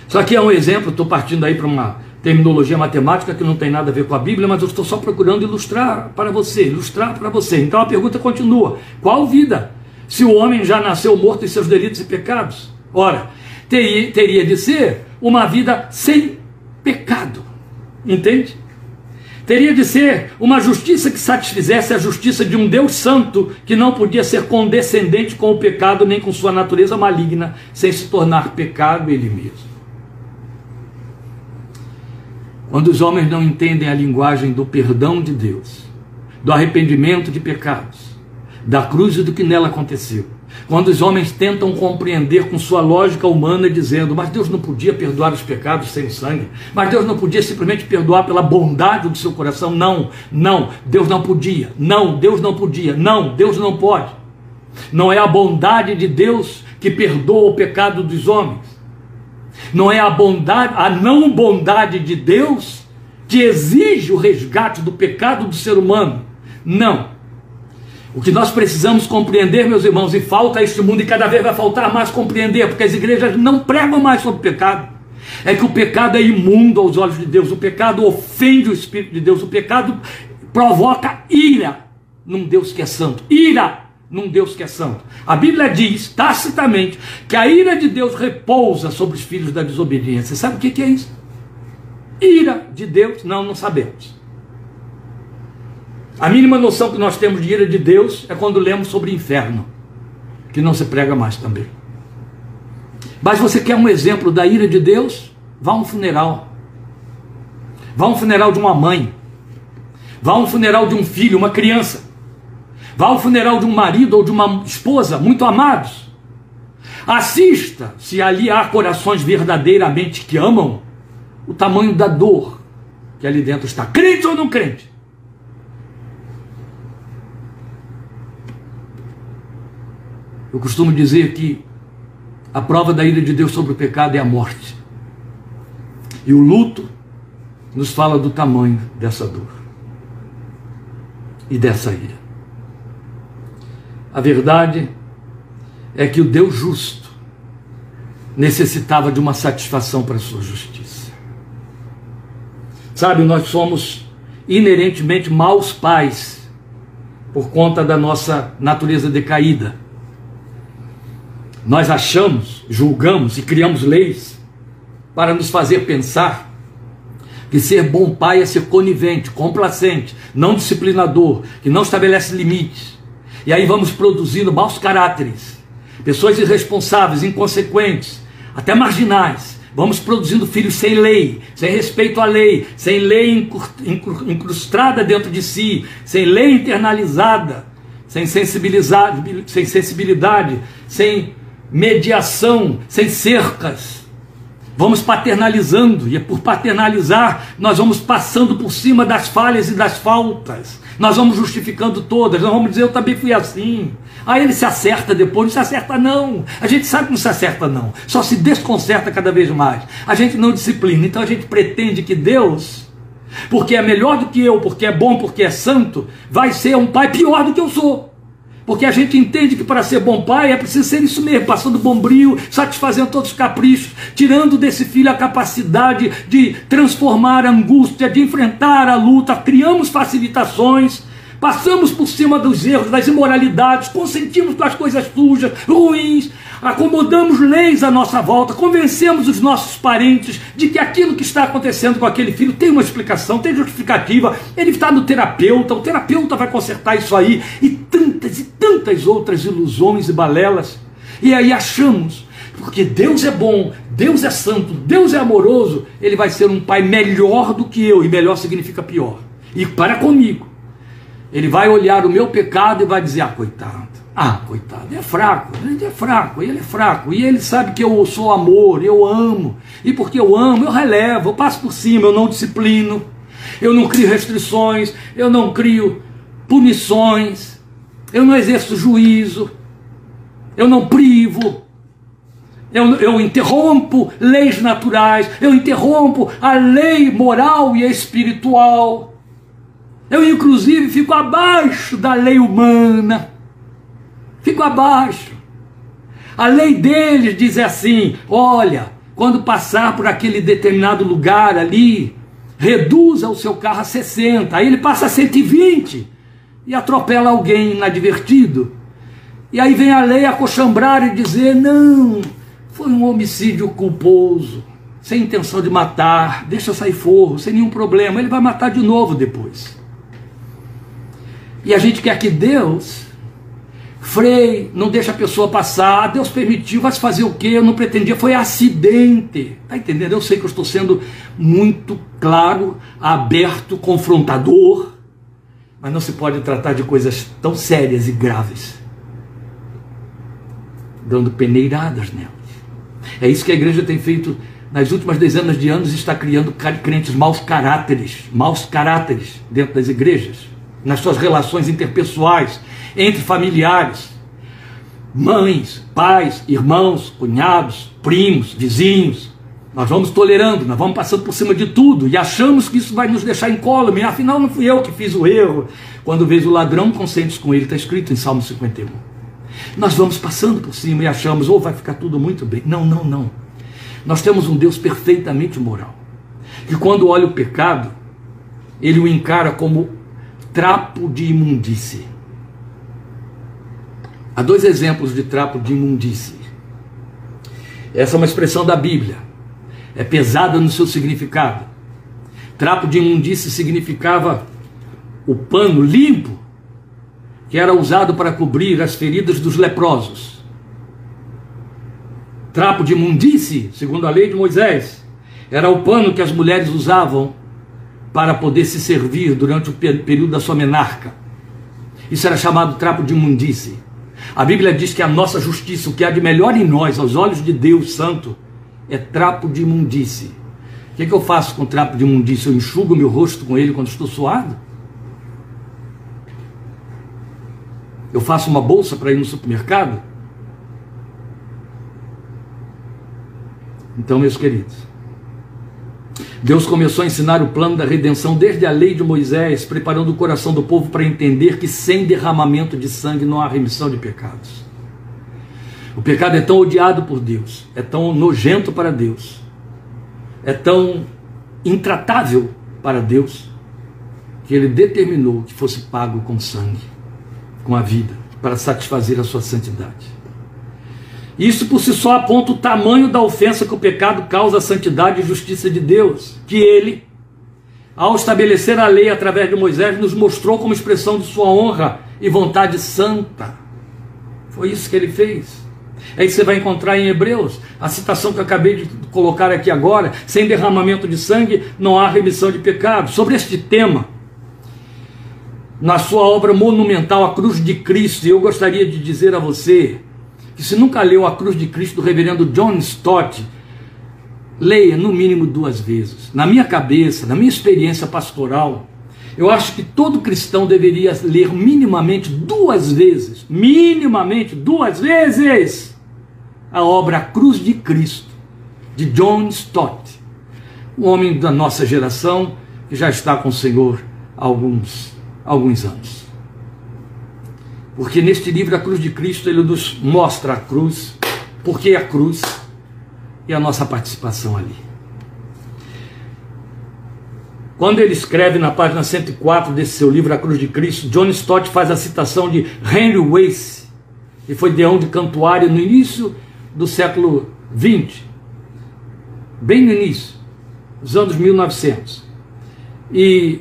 isso aqui é um exemplo, estou partindo aí para uma terminologia matemática que não tem nada a ver com a Bíblia, mas eu estou só procurando ilustrar para você, ilustrar para você. Então a pergunta continua: qual vida? Se o homem já nasceu morto em seus delitos e pecados? Ora, teria, teria de ser uma vida sem pecado. Entende? Teria de ser uma justiça que satisfizesse a justiça de um Deus santo que não podia ser condescendente com o pecado nem com sua natureza maligna, sem se tornar pecado ele mesmo. Quando os homens não entendem a linguagem do perdão de Deus, do arrependimento de pecados, da cruz e do que nela aconteceu. Quando os homens tentam compreender com sua lógica humana, dizendo, mas Deus não podia perdoar os pecados sem sangue, mas Deus não podia simplesmente perdoar pela bondade do seu coração. Não, não, Deus não podia, não, Deus não podia, não, Deus não pode. Não é a bondade de Deus que perdoa o pecado dos homens. Não é a bondade, a não bondade de Deus que exige o resgate do pecado do ser humano. Não. O que nós precisamos compreender, meus irmãos, e falta a este mundo, e cada vez vai faltar mais compreender, porque as igrejas não pregam mais sobre o pecado, é que o pecado é imundo aos olhos de Deus, o pecado ofende o Espírito de Deus, o pecado provoca ira num Deus que é santo. Ira num Deus que é santo. A Bíblia diz tacitamente que a ira de Deus repousa sobre os filhos da desobediência. Sabe o que é isso? Ira de Deus? Não, não sabemos. A mínima noção que nós temos de ira de Deus é quando lemos sobre inferno, que não se prega mais também. Mas você quer um exemplo da ira de Deus? Vá a um funeral. Vá a um funeral de uma mãe. Vá a um funeral de um filho, uma criança. Vá ao funeral de um marido ou de uma esposa muito amados. Assista, se ali há corações verdadeiramente que amam, o tamanho da dor que ali dentro está. Crente ou não crente? Eu costumo dizer que a prova da ira de Deus sobre o pecado é a morte. E o luto nos fala do tamanho dessa dor e dessa ira. A verdade é que o Deus justo necessitava de uma satisfação para a sua justiça. Sabe, nós somos inerentemente maus pais por conta da nossa natureza decaída. Nós achamos, julgamos e criamos leis para nos fazer pensar que ser bom pai é ser conivente, complacente, não disciplinador, que não estabelece limites, e aí vamos produzindo maus caráteres, pessoas irresponsáveis, inconsequentes, até marginais, Vamos produzindo filhos sem lei, sem respeito à lei, sem lei incrustada dentro de si, sem lei internalizada, sem sensibilidade, sem sensibilidade, sem mediação, sem cercas. Vamos paternalizando, e é por paternalizar nós vamos passando por cima das falhas e das faltas. Nós vamos justificando todas, nós vamos dizer, eu também fui assim. Aí ele se acerta depois, não se acerta não. A gente sabe que não se acerta não, só se desconcerta cada vez mais. A gente não disciplina, então a gente pretende que Deus, porque é melhor do que eu, porque é bom, porque é santo, vai ser um pai pior do que eu sou. Porque a gente entende que para ser bom pai é preciso ser isso mesmo, passando bombril, satisfazendo todos os caprichos, tirando desse filho a capacidade de transformar a angústia, de enfrentar a luta, criamos facilitações passamos por cima dos erros, das imoralidades, consentimos com as coisas sujas, ruins, acomodamos leis à nossa volta, convencemos os nossos parentes de que aquilo que está acontecendo com aquele filho tem uma explicação, tem justificativa, ele está no terapeuta, o terapeuta vai consertar isso aí, e tantas outras ilusões e balelas. E aí achamos porque Deus é bom, Deus é santo, Deus é amoroso, ele vai ser um pai melhor do que eu, e melhor significa pior. E para comigo, ele vai olhar o meu pecado e vai dizer: Ah, coitado, ah, coitado, é fraco, ele é fraco, ele é fraco. E ele sabe que eu sou amor, eu amo. E porque eu amo, eu relevo, eu passo por cima, eu não disciplino, eu não crio restrições, eu não crio punições, eu não exerço juízo, eu não privo. Eu, eu interrompo leis naturais, eu interrompo a lei moral e espiritual. Eu, inclusive, fico abaixo da lei humana. Fico abaixo. A lei deles diz assim: olha, quando passar por aquele determinado lugar ali, reduza o seu carro a 60. Aí ele passa a 120 e atropela alguém inadvertido. E aí vem a lei acochambrar e dizer: não, foi um homicídio culposo, sem intenção de matar, deixa sair forro, sem nenhum problema. Ele vai matar de novo depois. E a gente quer que Deus freie, não deixa a pessoa passar. Deus permitiu, vai fazer o quê? Eu não pretendia, foi acidente. Tá entendendo? Eu sei que eu estou sendo muito claro, aberto, confrontador, mas não se pode tratar de coisas tão sérias e graves, dando peneiradas nelas. É isso que a igreja tem feito nas últimas dezenas de anos, está criando crentes maus caráteres, maus caráteres dentro das igrejas nas suas relações interpessoais, entre familiares, mães, pais, irmãos, cunhados, primos, vizinhos. Nós vamos tolerando, nós vamos passando por cima de tudo e achamos que isso vai nos deixar incólume. Afinal, não fui eu que fiz o erro. Quando vês o ladrão, consentes com ele, está escrito em Salmo 51. Nós vamos passando por cima e achamos, ou oh, vai ficar tudo muito bem. Não, não, não. Nós temos um Deus perfeitamente moral, que quando olha o pecado, ele o encara como trapo de imundície. Há dois exemplos de trapo de imundície. Essa é uma expressão da Bíblia. É pesada no seu significado. Trapo de imundície significava o pano limpo que era usado para cobrir as feridas dos leprosos. Trapo de imundície, segundo a lei de Moisés, era o pano que as mulheres usavam para poder se servir durante o período da sua menarca. Isso era chamado trapo de imundície. A Bíblia diz que a nossa justiça, o que há de melhor em nós, aos olhos de Deus Santo, é trapo de imundície. O que, é que eu faço com trapo de imundície? Eu enxugo meu rosto com ele quando estou suado? Eu faço uma bolsa para ir no supermercado? Então, meus queridos, Deus começou a ensinar o plano da redenção desde a lei de Moisés, preparando o coração do povo para entender que sem derramamento de sangue não há remissão de pecados. O pecado é tão odiado por Deus, é tão nojento para Deus, é tão intratável para Deus, que ele determinou que fosse pago com sangue, com a vida, para satisfazer a sua santidade. Isso por si só aponta o tamanho da ofensa que o pecado causa à santidade e justiça de Deus, que ele, ao estabelecer a lei através de Moisés, nos mostrou como expressão de sua honra e vontade santa. Foi isso que ele fez. Aí você vai encontrar em Hebreus a citação que eu acabei de colocar aqui agora: sem derramamento de sangue não há remissão de pecados. Sobre este tema, na sua obra monumental, A Cruz de Cristo, eu gostaria de dizer a você que se nunca leu A Cruz de Cristo do reverendo John Stott, leia no mínimo duas vezes. Na minha cabeça, na minha experiência pastoral, eu acho que todo cristão deveria ler minimamente duas vezes, minimamente duas vezes, a obra A Cruz de Cristo, de John Stott, um homem da nossa geração que já está com o Senhor há alguns, alguns anos. Porque neste livro, A Cruz de Cristo, ele nos mostra a cruz, porque a cruz e a nossa participação ali. Quando ele escreve na página 104 desse seu livro, A Cruz de Cristo, John Stott faz a citação de Henry Wace, que foi deão de cantuária no início do século 20, bem no início, dos anos 1900. E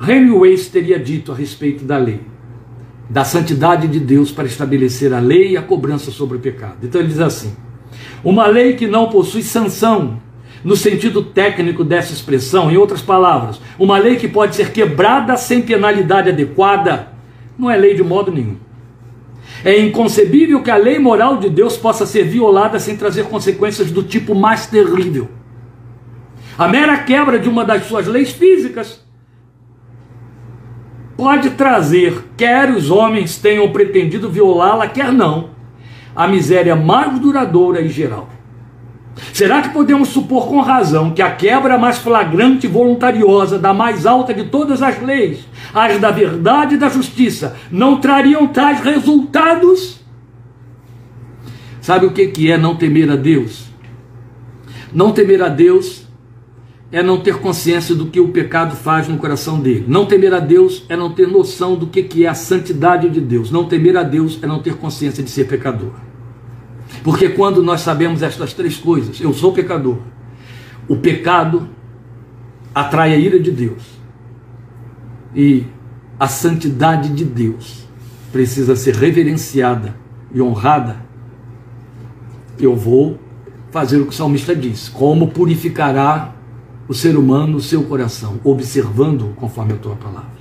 Henry Wace teria dito a respeito da lei, da santidade de Deus para estabelecer a lei e a cobrança sobre o pecado. Então ele diz assim: uma lei que não possui sanção, no sentido técnico dessa expressão, em outras palavras, uma lei que pode ser quebrada sem penalidade adequada, não é lei de modo nenhum. É inconcebível que a lei moral de Deus possa ser violada sem trazer consequências do tipo mais terrível. A mera quebra de uma das suas leis físicas pode trazer, quer os homens tenham pretendido violá-la, quer não, a miséria mais duradoura e geral. Será que podemos supor com razão que a quebra mais flagrante e voluntariosa da mais alta de todas as leis, as da verdade e da justiça, não trariam tais resultados? Sabe o que é não temer a Deus? Não temer a Deus é não ter consciência do que o pecado faz no coração dele. Não temer a Deus é não ter noção do que é a santidade de Deus. Não temer a Deus é não ter consciência de ser pecador. Porque quando nós sabemos estas três coisas, eu sou pecador, o pecado atrai a ira de Deus e a santidade de Deus precisa ser reverenciada e honrada. Eu vou fazer o que o salmista diz: como purificará o ser humano o seu coração, observando conforme a tua palavra.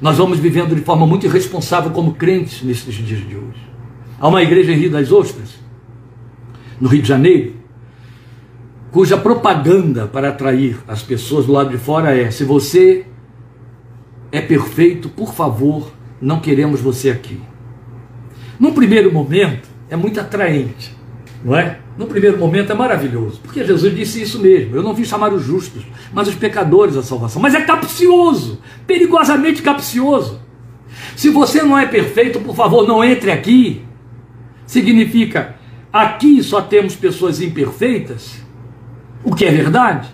Nós vamos vivendo de forma muito irresponsável como crentes nesses dias de hoje. Há uma igreja em Rio das Ostras, no Rio de Janeiro, cuja propaganda para atrair as pessoas do lado de fora é: se você é perfeito, por favor, não queremos você aqui. Num primeiro momento, é muito atraente, não é? No primeiro momento é maravilhoso, porque Jesus disse isso mesmo: eu não vim chamar os justos, mas os pecadores à salvação. Mas é capcioso, perigosamente capcioso. Se você não é perfeito, por favor, não entre aqui. Significa, aqui só temos pessoas imperfeitas, o que é verdade,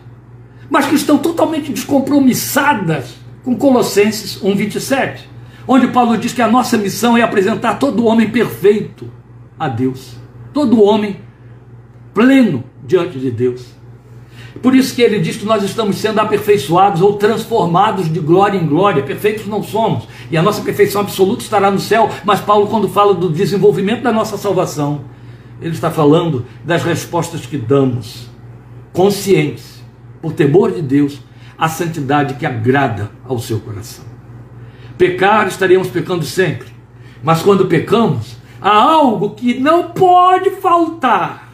mas que estão totalmente descompromissadas com Colossenses 1,27, onde Paulo diz que a nossa missão é apresentar todo homem perfeito a Deus, todo homem pleno diante de Deus. Por isso que ele diz que nós estamos sendo aperfeiçoados ou transformados de glória em glória. Perfeitos não somos. E a nossa perfeição absoluta estará no céu. Mas Paulo, quando fala do desenvolvimento da nossa salvação, ele está falando das respostas que damos, conscientes, por temor de Deus, a santidade que agrada ao seu coração. Pecar, estaremos pecando sempre. Mas quando pecamos, há algo que não pode faltar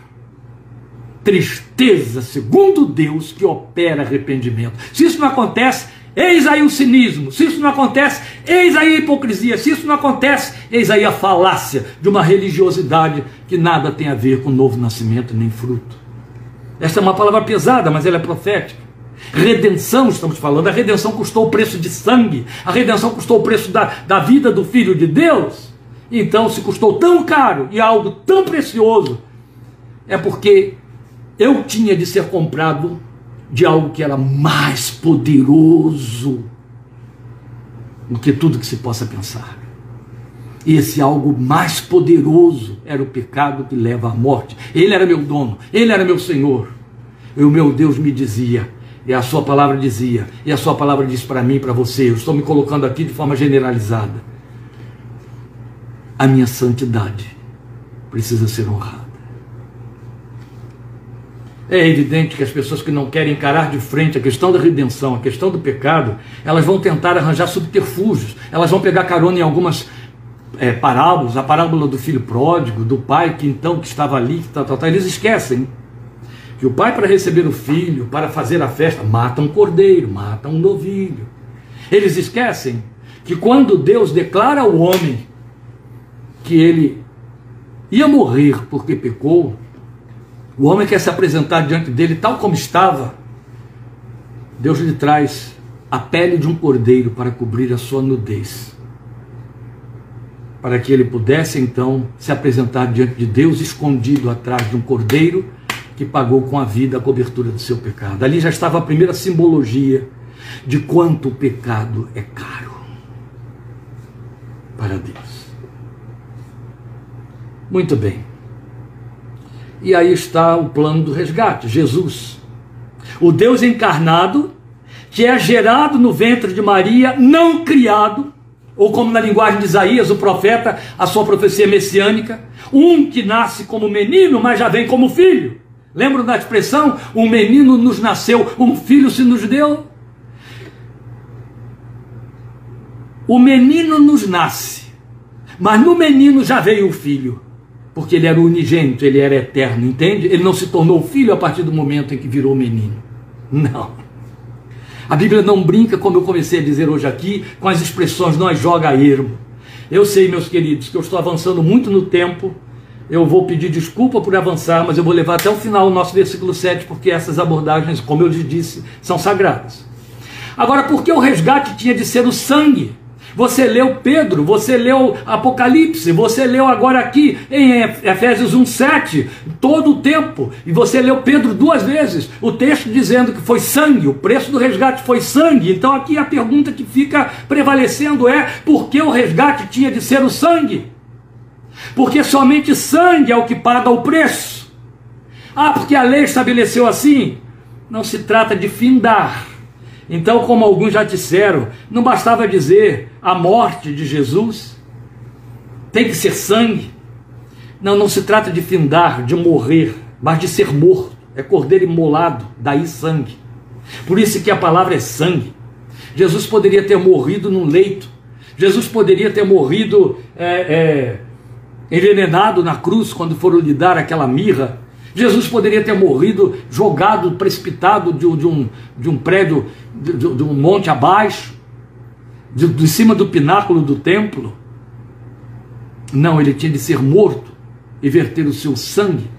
tristeza, segundo Deus, que opera arrependimento. Se isso não acontece, eis aí o cinismo. Se isso não acontece, eis aí a hipocrisia. Se isso não acontece, eis aí a falácia de uma religiosidade que nada tem a ver com novo nascimento nem fruto. Esta é uma palavra pesada, mas ela é profética. Redenção, estamos falando, a redenção custou o preço de sangue, a redenção custou o preço da, da vida do Filho de Deus. Então, se custou tão caro e algo tão precioso, é porque eu tinha de ser comprado de algo que era mais poderoso do que tudo que se possa pensar. E esse algo mais poderoso era o pecado que leva à morte. Ele era meu dono, ele era meu Senhor. E o meu Deus me dizia, e a sua palavra dizia, e a sua palavra diz para mim, para você, eu estou me colocando aqui de forma generalizada. A minha santidade precisa ser honrada. É evidente que as pessoas que não querem encarar de frente a questão da redenção, a questão do pecado, elas vão tentar arranjar subterfúgios, elas vão pegar carona em algumas é, parábolas, a parábola do filho pródigo, do pai que então que estava ali, que tal, tal, tal. eles esquecem que o pai para receber o filho, para fazer a festa, mata um cordeiro, mata um novilho. Eles esquecem que quando Deus declara ao homem que ele ia morrer porque pecou, o homem quer se apresentar diante dele tal como estava. Deus lhe traz a pele de um cordeiro para cobrir a sua nudez. Para que ele pudesse então se apresentar diante de Deus escondido atrás de um cordeiro que pagou com a vida a cobertura do seu pecado. Ali já estava a primeira simbologia de quanto o pecado é caro para Deus. Muito bem. E aí está o plano do resgate: Jesus, o Deus encarnado, que é gerado no ventre de Maria, não criado, ou como na linguagem de Isaías, o profeta, a sua profecia messiânica, um que nasce como menino, mas já vem como filho. Lembram da expressão? Um menino nos nasceu, um filho se nos deu. O menino nos nasce, mas no menino já veio o filho porque ele era unigênito, ele era eterno, entende? Ele não se tornou filho a partir do momento em que virou menino. Não. A Bíblia não brinca, como eu comecei a dizer hoje aqui, com as expressões nós joga ermo. Eu sei, meus queridos, que eu estou avançando muito no tempo. Eu vou pedir desculpa por avançar, mas eu vou levar até o final o nosso versículo 7, porque essas abordagens, como eu lhes disse, são sagradas. Agora, por que o resgate tinha de ser o sangue? Você leu Pedro, você leu Apocalipse, você leu agora aqui em Efésios 1:7, todo o tempo, e você leu Pedro duas vezes, o texto dizendo que foi sangue, o preço do resgate foi sangue. Então aqui a pergunta que fica prevalecendo é: por que o resgate tinha de ser o sangue? Porque somente sangue é o que paga o preço. Ah, porque a lei estabeleceu assim? Não se trata de findar então, como alguns já disseram, não bastava dizer a morte de Jesus, tem que ser sangue. Não, não se trata de findar, de morrer, mas de ser morto. É cordeiro imolado, daí sangue. Por isso que a palavra é sangue. Jesus poderia ter morrido num leito. Jesus poderia ter morrido é, é, envenenado na cruz quando foram lhe dar aquela mirra. Jesus poderia ter morrido jogado, precipitado de, de, um, de um prédio, de, de, um monte abaixo, de, de cima do pináculo do templo. Não, ele tinha de ser morto e verter o seu sangue,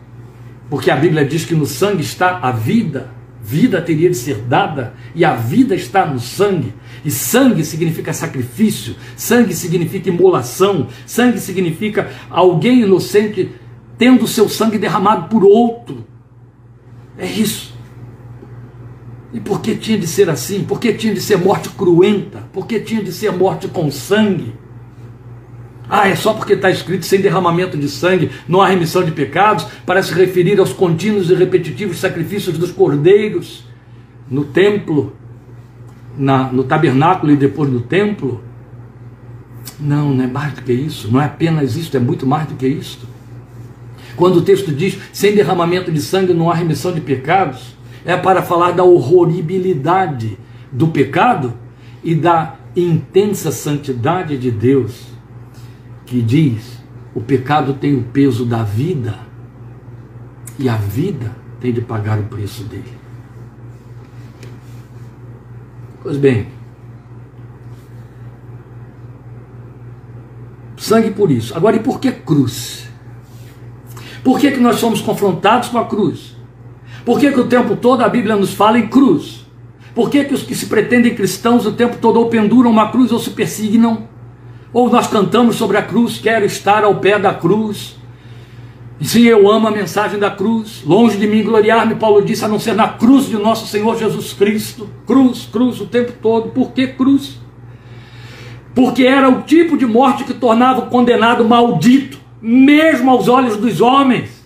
porque a Bíblia diz que no sangue está a vida. Vida teria de ser dada e a vida está no sangue. E sangue significa sacrifício, sangue significa imolação, sangue significa alguém inocente tendo seu sangue derramado por outro. É isso. E por que tinha de ser assim? Por que tinha de ser morte cruenta? Por que tinha de ser morte com sangue? Ah, é só porque está escrito sem derramamento de sangue, não há remissão de pecados, para se referir aos contínuos e repetitivos sacrifícios dos cordeiros no templo, na, no tabernáculo e depois no templo? Não, não é mais do que isso, não é apenas isso, é muito mais do que isso. Quando o texto diz sem derramamento de sangue não há remissão de pecados, é para falar da horroribilidade do pecado e da intensa santidade de Deus, que diz: o pecado tem o peso da vida e a vida tem de pagar o preço dele. Pois bem, sangue por isso. Agora, e por que cruz? Por que, que nós somos confrontados com a cruz? Por que, que o tempo todo a Bíblia nos fala em cruz? Por que, que os que se pretendem cristãos o tempo todo ou penduram uma cruz ou se persignam? Ou nós cantamos sobre a cruz, quero estar ao pé da cruz. Sim, eu amo a mensagem da cruz. Longe de mim gloriar-me, Paulo disse, a não ser na cruz de nosso Senhor Jesus Cristo. Cruz, cruz o tempo todo. Por que cruz? Porque era o tipo de morte que tornava o condenado maldito mesmo aos olhos dos homens.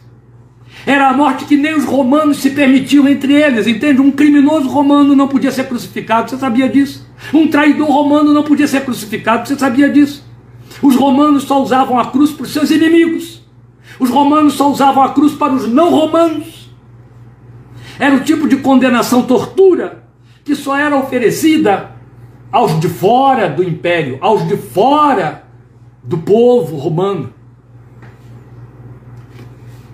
Era a morte que nem os romanos se permitiam entre eles, entende? Um criminoso romano não podia ser crucificado, você sabia disso? Um traidor romano não podia ser crucificado, você sabia disso? Os romanos só usavam a cruz para os seus inimigos. Os romanos só usavam a cruz para os não romanos. Era o tipo de condenação tortura que só era oferecida aos de fora do império, aos de fora do povo romano.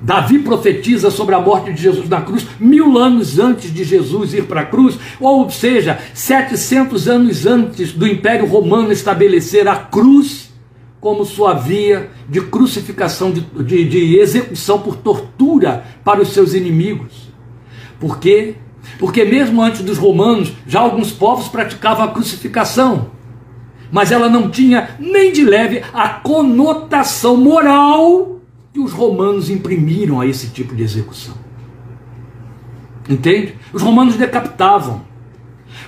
Davi profetiza sobre a morte de Jesus na cruz mil anos antes de Jesus ir para a cruz, ou seja, 700 anos antes do Império Romano estabelecer a cruz como sua via de crucificação, de, de, de execução por tortura para os seus inimigos. Por quê? Porque mesmo antes dos romanos, já alguns povos praticavam a crucificação. Mas ela não tinha nem de leve a conotação moral que os romanos imprimiram a esse tipo de execução. Entende? Os romanos decapitavam.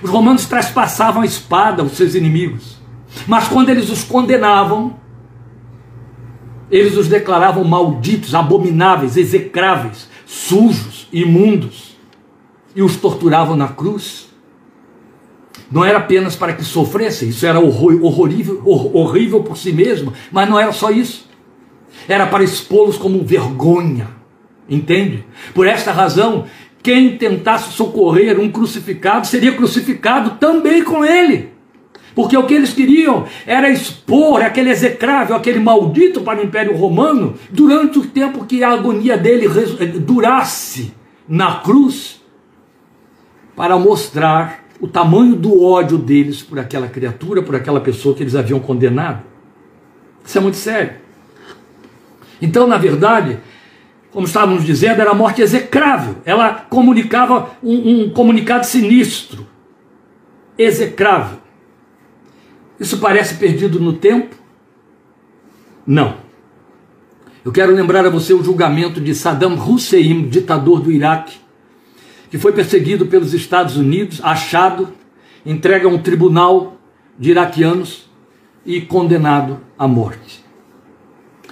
Os romanos traspassavam a espada aos seus inimigos. Mas quando eles os condenavam, eles os declaravam malditos, abomináveis, execráveis, sujos, imundos e os torturavam na cruz. Não era apenas para que sofressem, isso era horrível, horrível por si mesmo, mas não era só isso. Era para expô-los como vergonha, entende? Por esta razão, quem tentasse socorrer um crucificado seria crucificado também com ele. Porque o que eles queriam era expor aquele execrável, aquele maldito para o Império Romano durante o tempo que a agonia dele durasse na cruz para mostrar o tamanho do ódio deles por aquela criatura, por aquela pessoa que eles haviam condenado. Isso é muito sério. Então, na verdade, como estávamos dizendo, era morte execrável. Ela comunicava um, um comunicado sinistro, execrável. Isso parece perdido no tempo? Não. Eu quero lembrar a você o julgamento de Saddam Hussein, ditador do Iraque, que foi perseguido pelos Estados Unidos, achado, entregue a um tribunal de iraquianos e condenado à morte.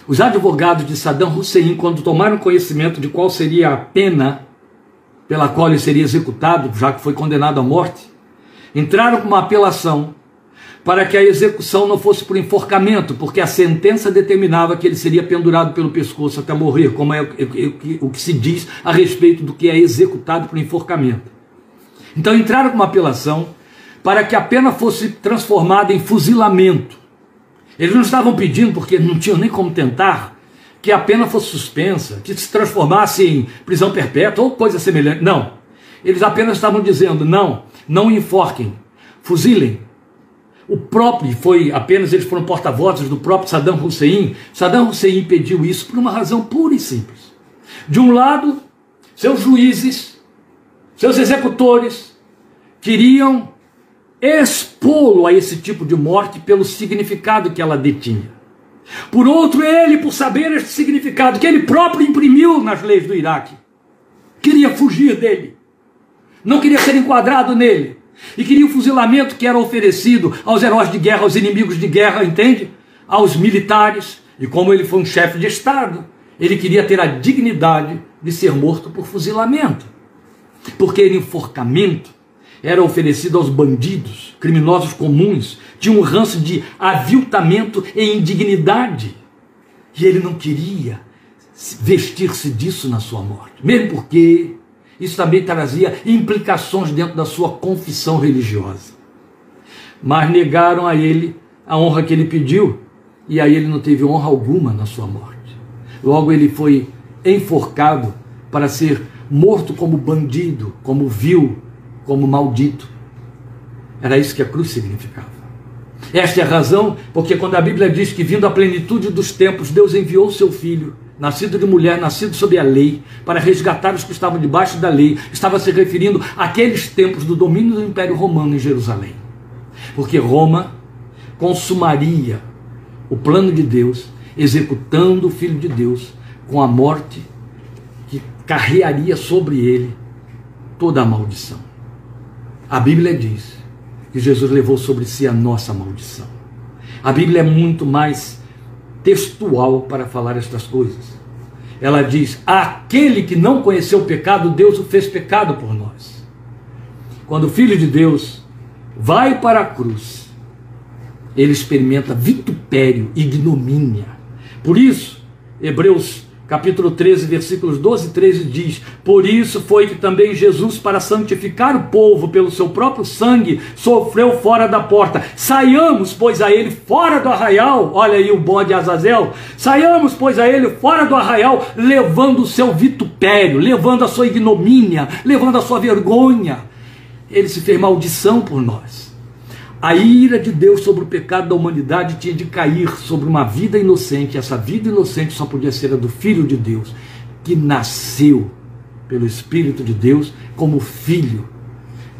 Os advogados de Saddam Hussein, quando tomaram conhecimento de qual seria a pena pela qual ele seria executado, já que foi condenado à morte, entraram com uma apelação para que a execução não fosse por enforcamento, porque a sentença determinava que ele seria pendurado pelo pescoço até morrer, como é o que se diz a respeito do que é executado por enforcamento. Então entraram com uma apelação para que a pena fosse transformada em fuzilamento. Eles não estavam pedindo, porque não tinham nem como tentar, que a pena fosse suspensa, que se transformasse em prisão perpétua ou coisa semelhante. Não. Eles apenas estavam dizendo: não, não enforquem, fuzilem, o próprio, foi apenas eles foram porta-vozes do próprio Saddam Hussein. Saddam Hussein pediu isso por uma razão pura e simples. De um lado, seus juízes, seus executores, queriam expô-lo a esse tipo de morte pelo significado que ela detinha. Por outro, ele, por saber este significado que ele próprio imprimiu nas leis do Iraque, queria fugir dele, não queria ser enquadrado nele. E queria o fuzilamento que era oferecido aos heróis de guerra, aos inimigos de guerra, entende? Aos militares. E como ele foi um chefe de Estado, ele queria ter a dignidade de ser morto por fuzilamento. Porque enforcamento era oferecido aos bandidos, criminosos comuns, tinha um ranço de aviltamento e indignidade. E ele não queria vestir-se disso na sua morte. Mesmo porque isso também trazia implicações dentro da sua confissão religiosa. Mas negaram a ele a honra que ele pediu, e aí ele não teve honra alguma na sua morte. Logo ele foi enforcado para ser morto como bandido, como vil, como maldito. Era isso que a cruz significava. Esta é a razão porque quando a Bíblia diz que vindo a plenitude dos tempos, Deus enviou o seu filho nascido de mulher, nascido sob a lei, para resgatar os que estavam debaixo da lei, estava se referindo àqueles tempos do domínio do Império Romano em Jerusalém. Porque Roma consumaria o plano de Deus, executando o Filho de Deus com a morte que carrearia sobre ele toda a maldição. A Bíblia diz que Jesus levou sobre si a nossa maldição. A Bíblia é muito mais textual para falar estas coisas. Ela diz: aquele que não conheceu o pecado, Deus o fez pecado por nós. Quando o Filho de Deus vai para a cruz, ele experimenta vitupério, ignomínia. Por isso, Hebreus capítulo 13, versículos 12 e 13 diz: Por isso foi que também Jesus, para santificar o povo pelo seu próprio sangue, sofreu fora da porta. Saiamos, pois, a ele fora do arraial. Olha aí o bode Azazel. Saiamos, pois, a ele fora do arraial, levando o seu vitupério, levando a sua ignomínia, levando a sua vergonha. Ele se fez maldição por nós. A ira de Deus sobre o pecado da humanidade tinha de cair sobre uma vida inocente. Essa vida inocente só podia ser a do Filho de Deus, que nasceu pelo Espírito de Deus como filho.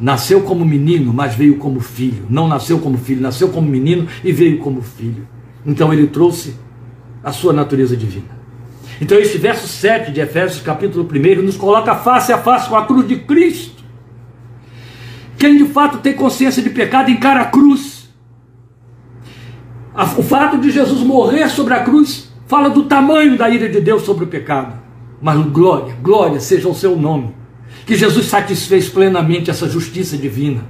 Nasceu como menino, mas veio como filho. Não nasceu como filho, nasceu como menino e veio como filho. Então ele trouxe a sua natureza divina. Então este verso 7 de Efésios capítulo 1 nos coloca face a face com a cruz de Cristo. Quem de fato tem consciência de pecado encara a cruz. O fato de Jesus morrer sobre a cruz fala do tamanho da ira de Deus sobre o pecado. Mas glória, glória seja o seu nome. Que Jesus satisfez plenamente essa justiça divina.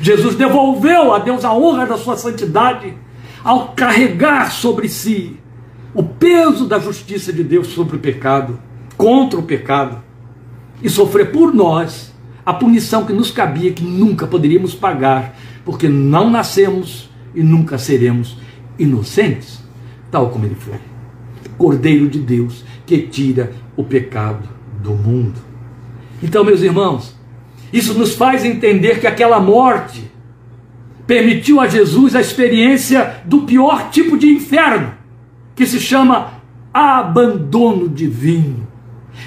Jesus devolveu a Deus a honra da sua santidade ao carregar sobre si o peso da justiça de Deus sobre o pecado, contra o pecado, e sofrer por nós a punição que nos cabia, que nunca poderíamos pagar, porque não nascemos e nunca seremos inocentes, tal como ele foi. Cordeiro de Deus que tira o pecado do mundo. Então, meus irmãos, isso nos faz entender que aquela morte permitiu a Jesus a experiência do pior tipo de inferno, que se chama abandono divino.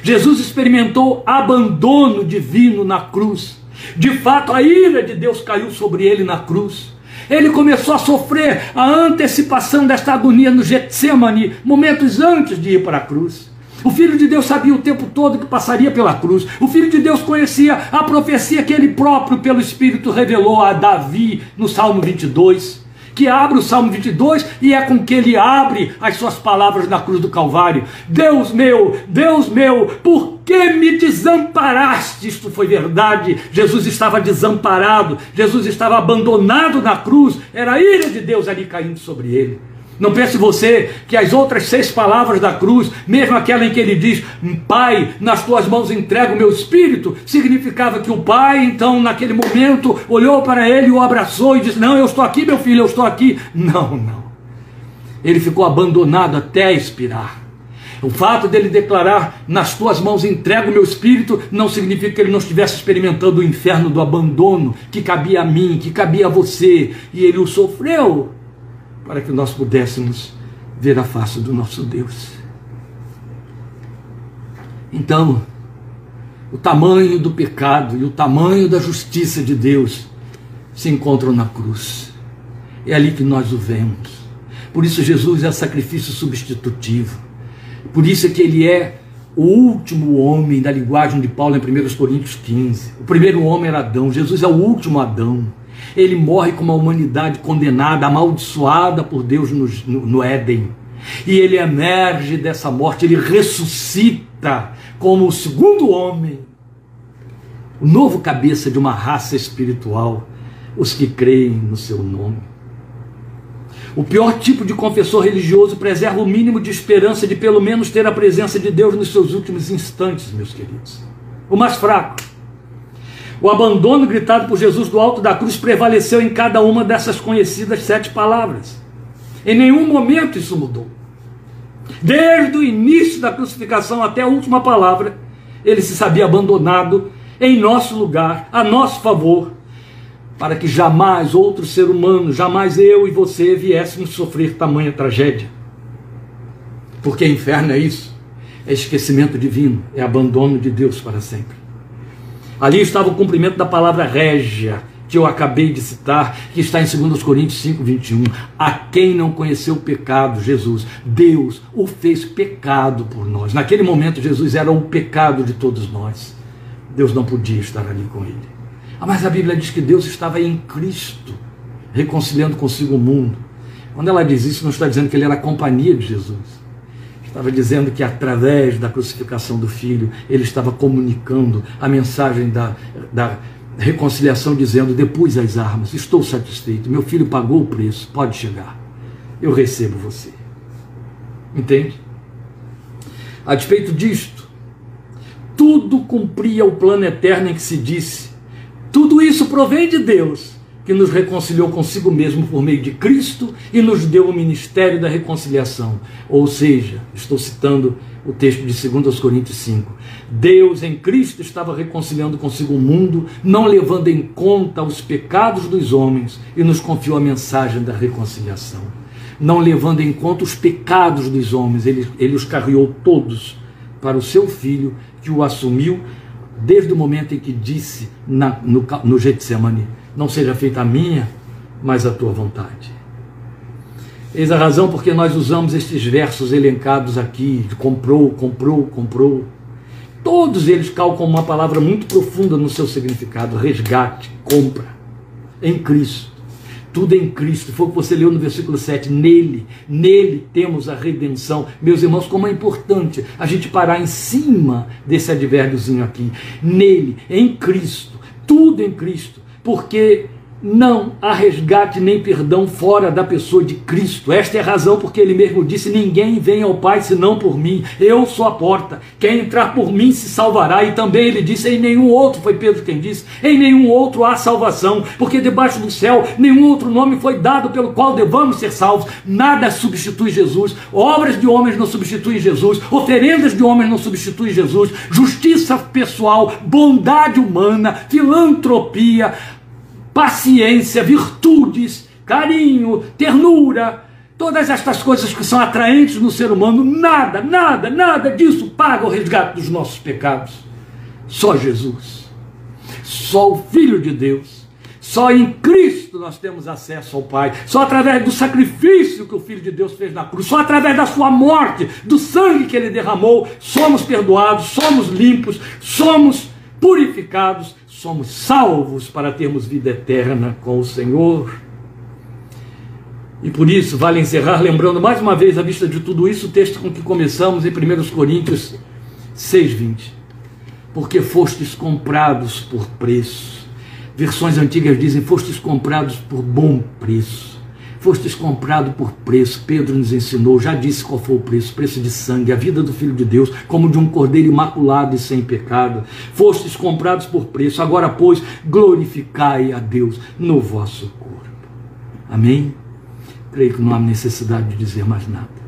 Jesus experimentou abandono divino na cruz. De fato, a ira de Deus caiu sobre ele na cruz. Ele começou a sofrer a antecipação desta agonia no Getsemane, momentos antes de ir para a cruz. O Filho de Deus sabia o tempo todo que passaria pela cruz. O Filho de Deus conhecia a profecia que ele próprio, pelo Espírito, revelou a Davi no Salmo 22 que abre o Salmo 22 e é com que ele abre as suas palavras na cruz do Calvário. Deus meu, Deus meu, por que me desamparaste? Isto foi verdade. Jesus estava desamparado, Jesus estava abandonado na cruz, era a ira de Deus ali caindo sobre ele. Não pense você que as outras seis palavras da cruz, mesmo aquela em que ele diz, Pai, nas tuas mãos entrego o meu espírito, significava que o pai, então, naquele momento, olhou para ele, o abraçou e disse: Não, eu estou aqui, meu filho, eu estou aqui. Não, não. Ele ficou abandonado até expirar. O fato dele declarar, nas tuas mãos entrego o meu espírito, não significa que ele não estivesse experimentando o inferno do abandono que cabia a mim, que cabia a você, e ele o sofreu para que nós pudéssemos ver a face do nosso Deus. Então, o tamanho do pecado e o tamanho da justiça de Deus se encontram na cruz. É ali que nós o vemos. Por isso Jesus é sacrifício substitutivo. Por isso é que ele é o último homem da linguagem de Paulo em 1 Coríntios 15. O primeiro homem era Adão, Jesus é o último Adão. Ele morre com uma humanidade condenada, amaldiçoada por Deus no, no, no Éden. E ele emerge dessa morte, ele ressuscita como o segundo homem, o novo cabeça de uma raça espiritual, os que creem no seu nome. O pior tipo de confessor religioso preserva o mínimo de esperança de pelo menos ter a presença de Deus nos seus últimos instantes, meus queridos. O mais fraco o abandono gritado por Jesus do alto da cruz prevaleceu em cada uma dessas conhecidas sete palavras. Em nenhum momento isso mudou. Desde o início da crucificação até a última palavra, ele se sabia abandonado em nosso lugar, a nosso favor, para que jamais outro ser humano, jamais eu e você viéssemos sofrer tamanha tragédia. Porque inferno é isso, é esquecimento divino, é abandono de Deus para sempre. Ali estava o cumprimento da palavra régia, que eu acabei de citar, que está em 2 Coríntios 5, 21. A quem não conheceu o pecado, Jesus, Deus o fez pecado por nós. Naquele momento, Jesus era o pecado de todos nós. Deus não podia estar ali com ele. Ah, mas a Bíblia diz que Deus estava em Cristo, reconciliando consigo o mundo. Quando ela diz isso, não está dizendo que ele era a companhia de Jesus estava dizendo que através da crucificação do filho, ele estava comunicando a mensagem da, da reconciliação, dizendo: Depus as armas, estou satisfeito, meu filho pagou o preço, pode chegar, eu recebo você. Entende? A despeito disto, tudo cumpria o plano eterno em que se disse: tudo isso provém de Deus, que nos reconciliou consigo mesmo por meio de Cristo e nos deu o ministério da reconciliação. Ou seja, estou citando o texto de 2 Coríntios 5. Deus em Cristo estava reconciliando consigo o mundo, não levando em conta os pecados dos homens, e nos confiou a mensagem da reconciliação. Não levando em conta os pecados dos homens, ele, ele os carregou todos para o seu filho, que o assumiu desde o momento em que disse na, no, no Getsemane: Não seja feita a minha, mas a tua vontade. Eis a razão porque nós usamos estes versos elencados aqui: comprou, comprou, comprou. Todos eles calcam uma palavra muito profunda no seu significado: resgate, compra, em Cristo. Tudo em Cristo. Foi o que você leu no versículo 7. Nele, nele temos a redenção. Meus irmãos, como é importante a gente parar em cima desse advérbiozinho aqui. Nele, em Cristo. Tudo em Cristo. Porque não há resgate nem perdão fora da pessoa de Cristo. Esta é a razão porque ele mesmo disse: Ninguém vem ao Pai senão por mim. Eu sou a porta. Quem entrar por mim se salvará. E também ele disse: Em nenhum outro, foi Pedro quem disse, em nenhum outro há salvação, porque debaixo do céu nenhum outro nome foi dado pelo qual devamos ser salvos. Nada substitui Jesus. Obras de homens não substituem Jesus. Oferendas de homens não substituem Jesus. Justiça pessoal, bondade humana, filantropia paciência, virtudes, carinho, ternura, todas estas coisas que são atraentes no ser humano, nada, nada, nada disso paga o resgate dos nossos pecados. Só Jesus, só o Filho de Deus. Só em Cristo nós temos acesso ao Pai. Só através do sacrifício que o Filho de Deus fez na cruz. Só através da sua morte, do sangue que ele derramou, somos perdoados, somos limpos, somos purificados, somos salvos para termos vida eterna com o Senhor. E por isso, vale encerrar lembrando mais uma vez, à vista de tudo isso, o texto com que começamos em 1 Coríntios 6,20. Porque fostes comprados por preço. Versões antigas dizem: fostes comprados por bom preço fostes comprado por preço. Pedro nos ensinou, já disse qual foi o preço: preço de sangue, a vida do Filho de Deus, como de um cordeiro imaculado e sem pecado. Fostes comprados por preço. Agora, pois, glorificai a Deus no vosso corpo. Amém? Creio que não há necessidade de dizer mais nada.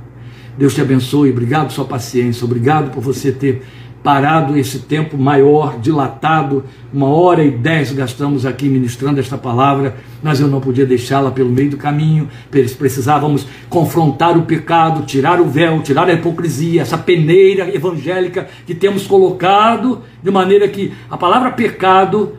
Deus te abençoe, obrigado por sua paciência, obrigado por você ter parado esse tempo maior, dilatado, uma hora e dez gastamos aqui ministrando esta palavra, mas eu não podia deixá-la pelo meio do caminho, precisávamos confrontar o pecado, tirar o véu, tirar a hipocrisia, essa peneira evangélica que temos colocado, de maneira que a palavra pecado,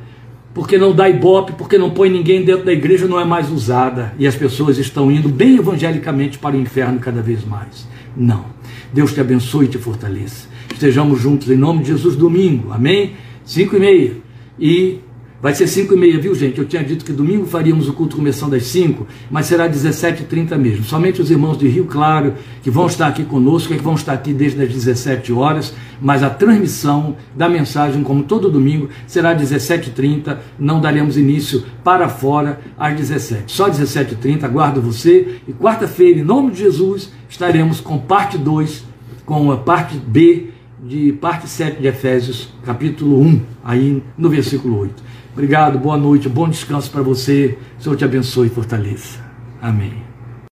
porque não dá ibope, porque não põe ninguém dentro da igreja, não é mais usada, e as pessoas estão indo bem evangelicamente para o inferno cada vez mais. Não. Deus te abençoe e te fortaleça estejamos juntos em nome de Jesus domingo, amém? 5 e meia. E vai ser 5 e meia, viu gente? Eu tinha dito que domingo faríamos o culto começando às 5, mas será 17h30 mesmo. Somente os irmãos de Rio Claro que vão estar aqui conosco, que vão estar aqui desde as 17 horas, mas a transmissão da mensagem, como todo domingo, será 17h30. Não daremos início para fora às 17 Só 17h30, aguardo você. E quarta-feira, em nome de Jesus, estaremos com parte 2, com a parte B de parte 7 de Efésios, capítulo 1, aí no versículo 8. Obrigado, boa noite, bom descanso para você. Senhor te abençoe e fortaleça. Amém.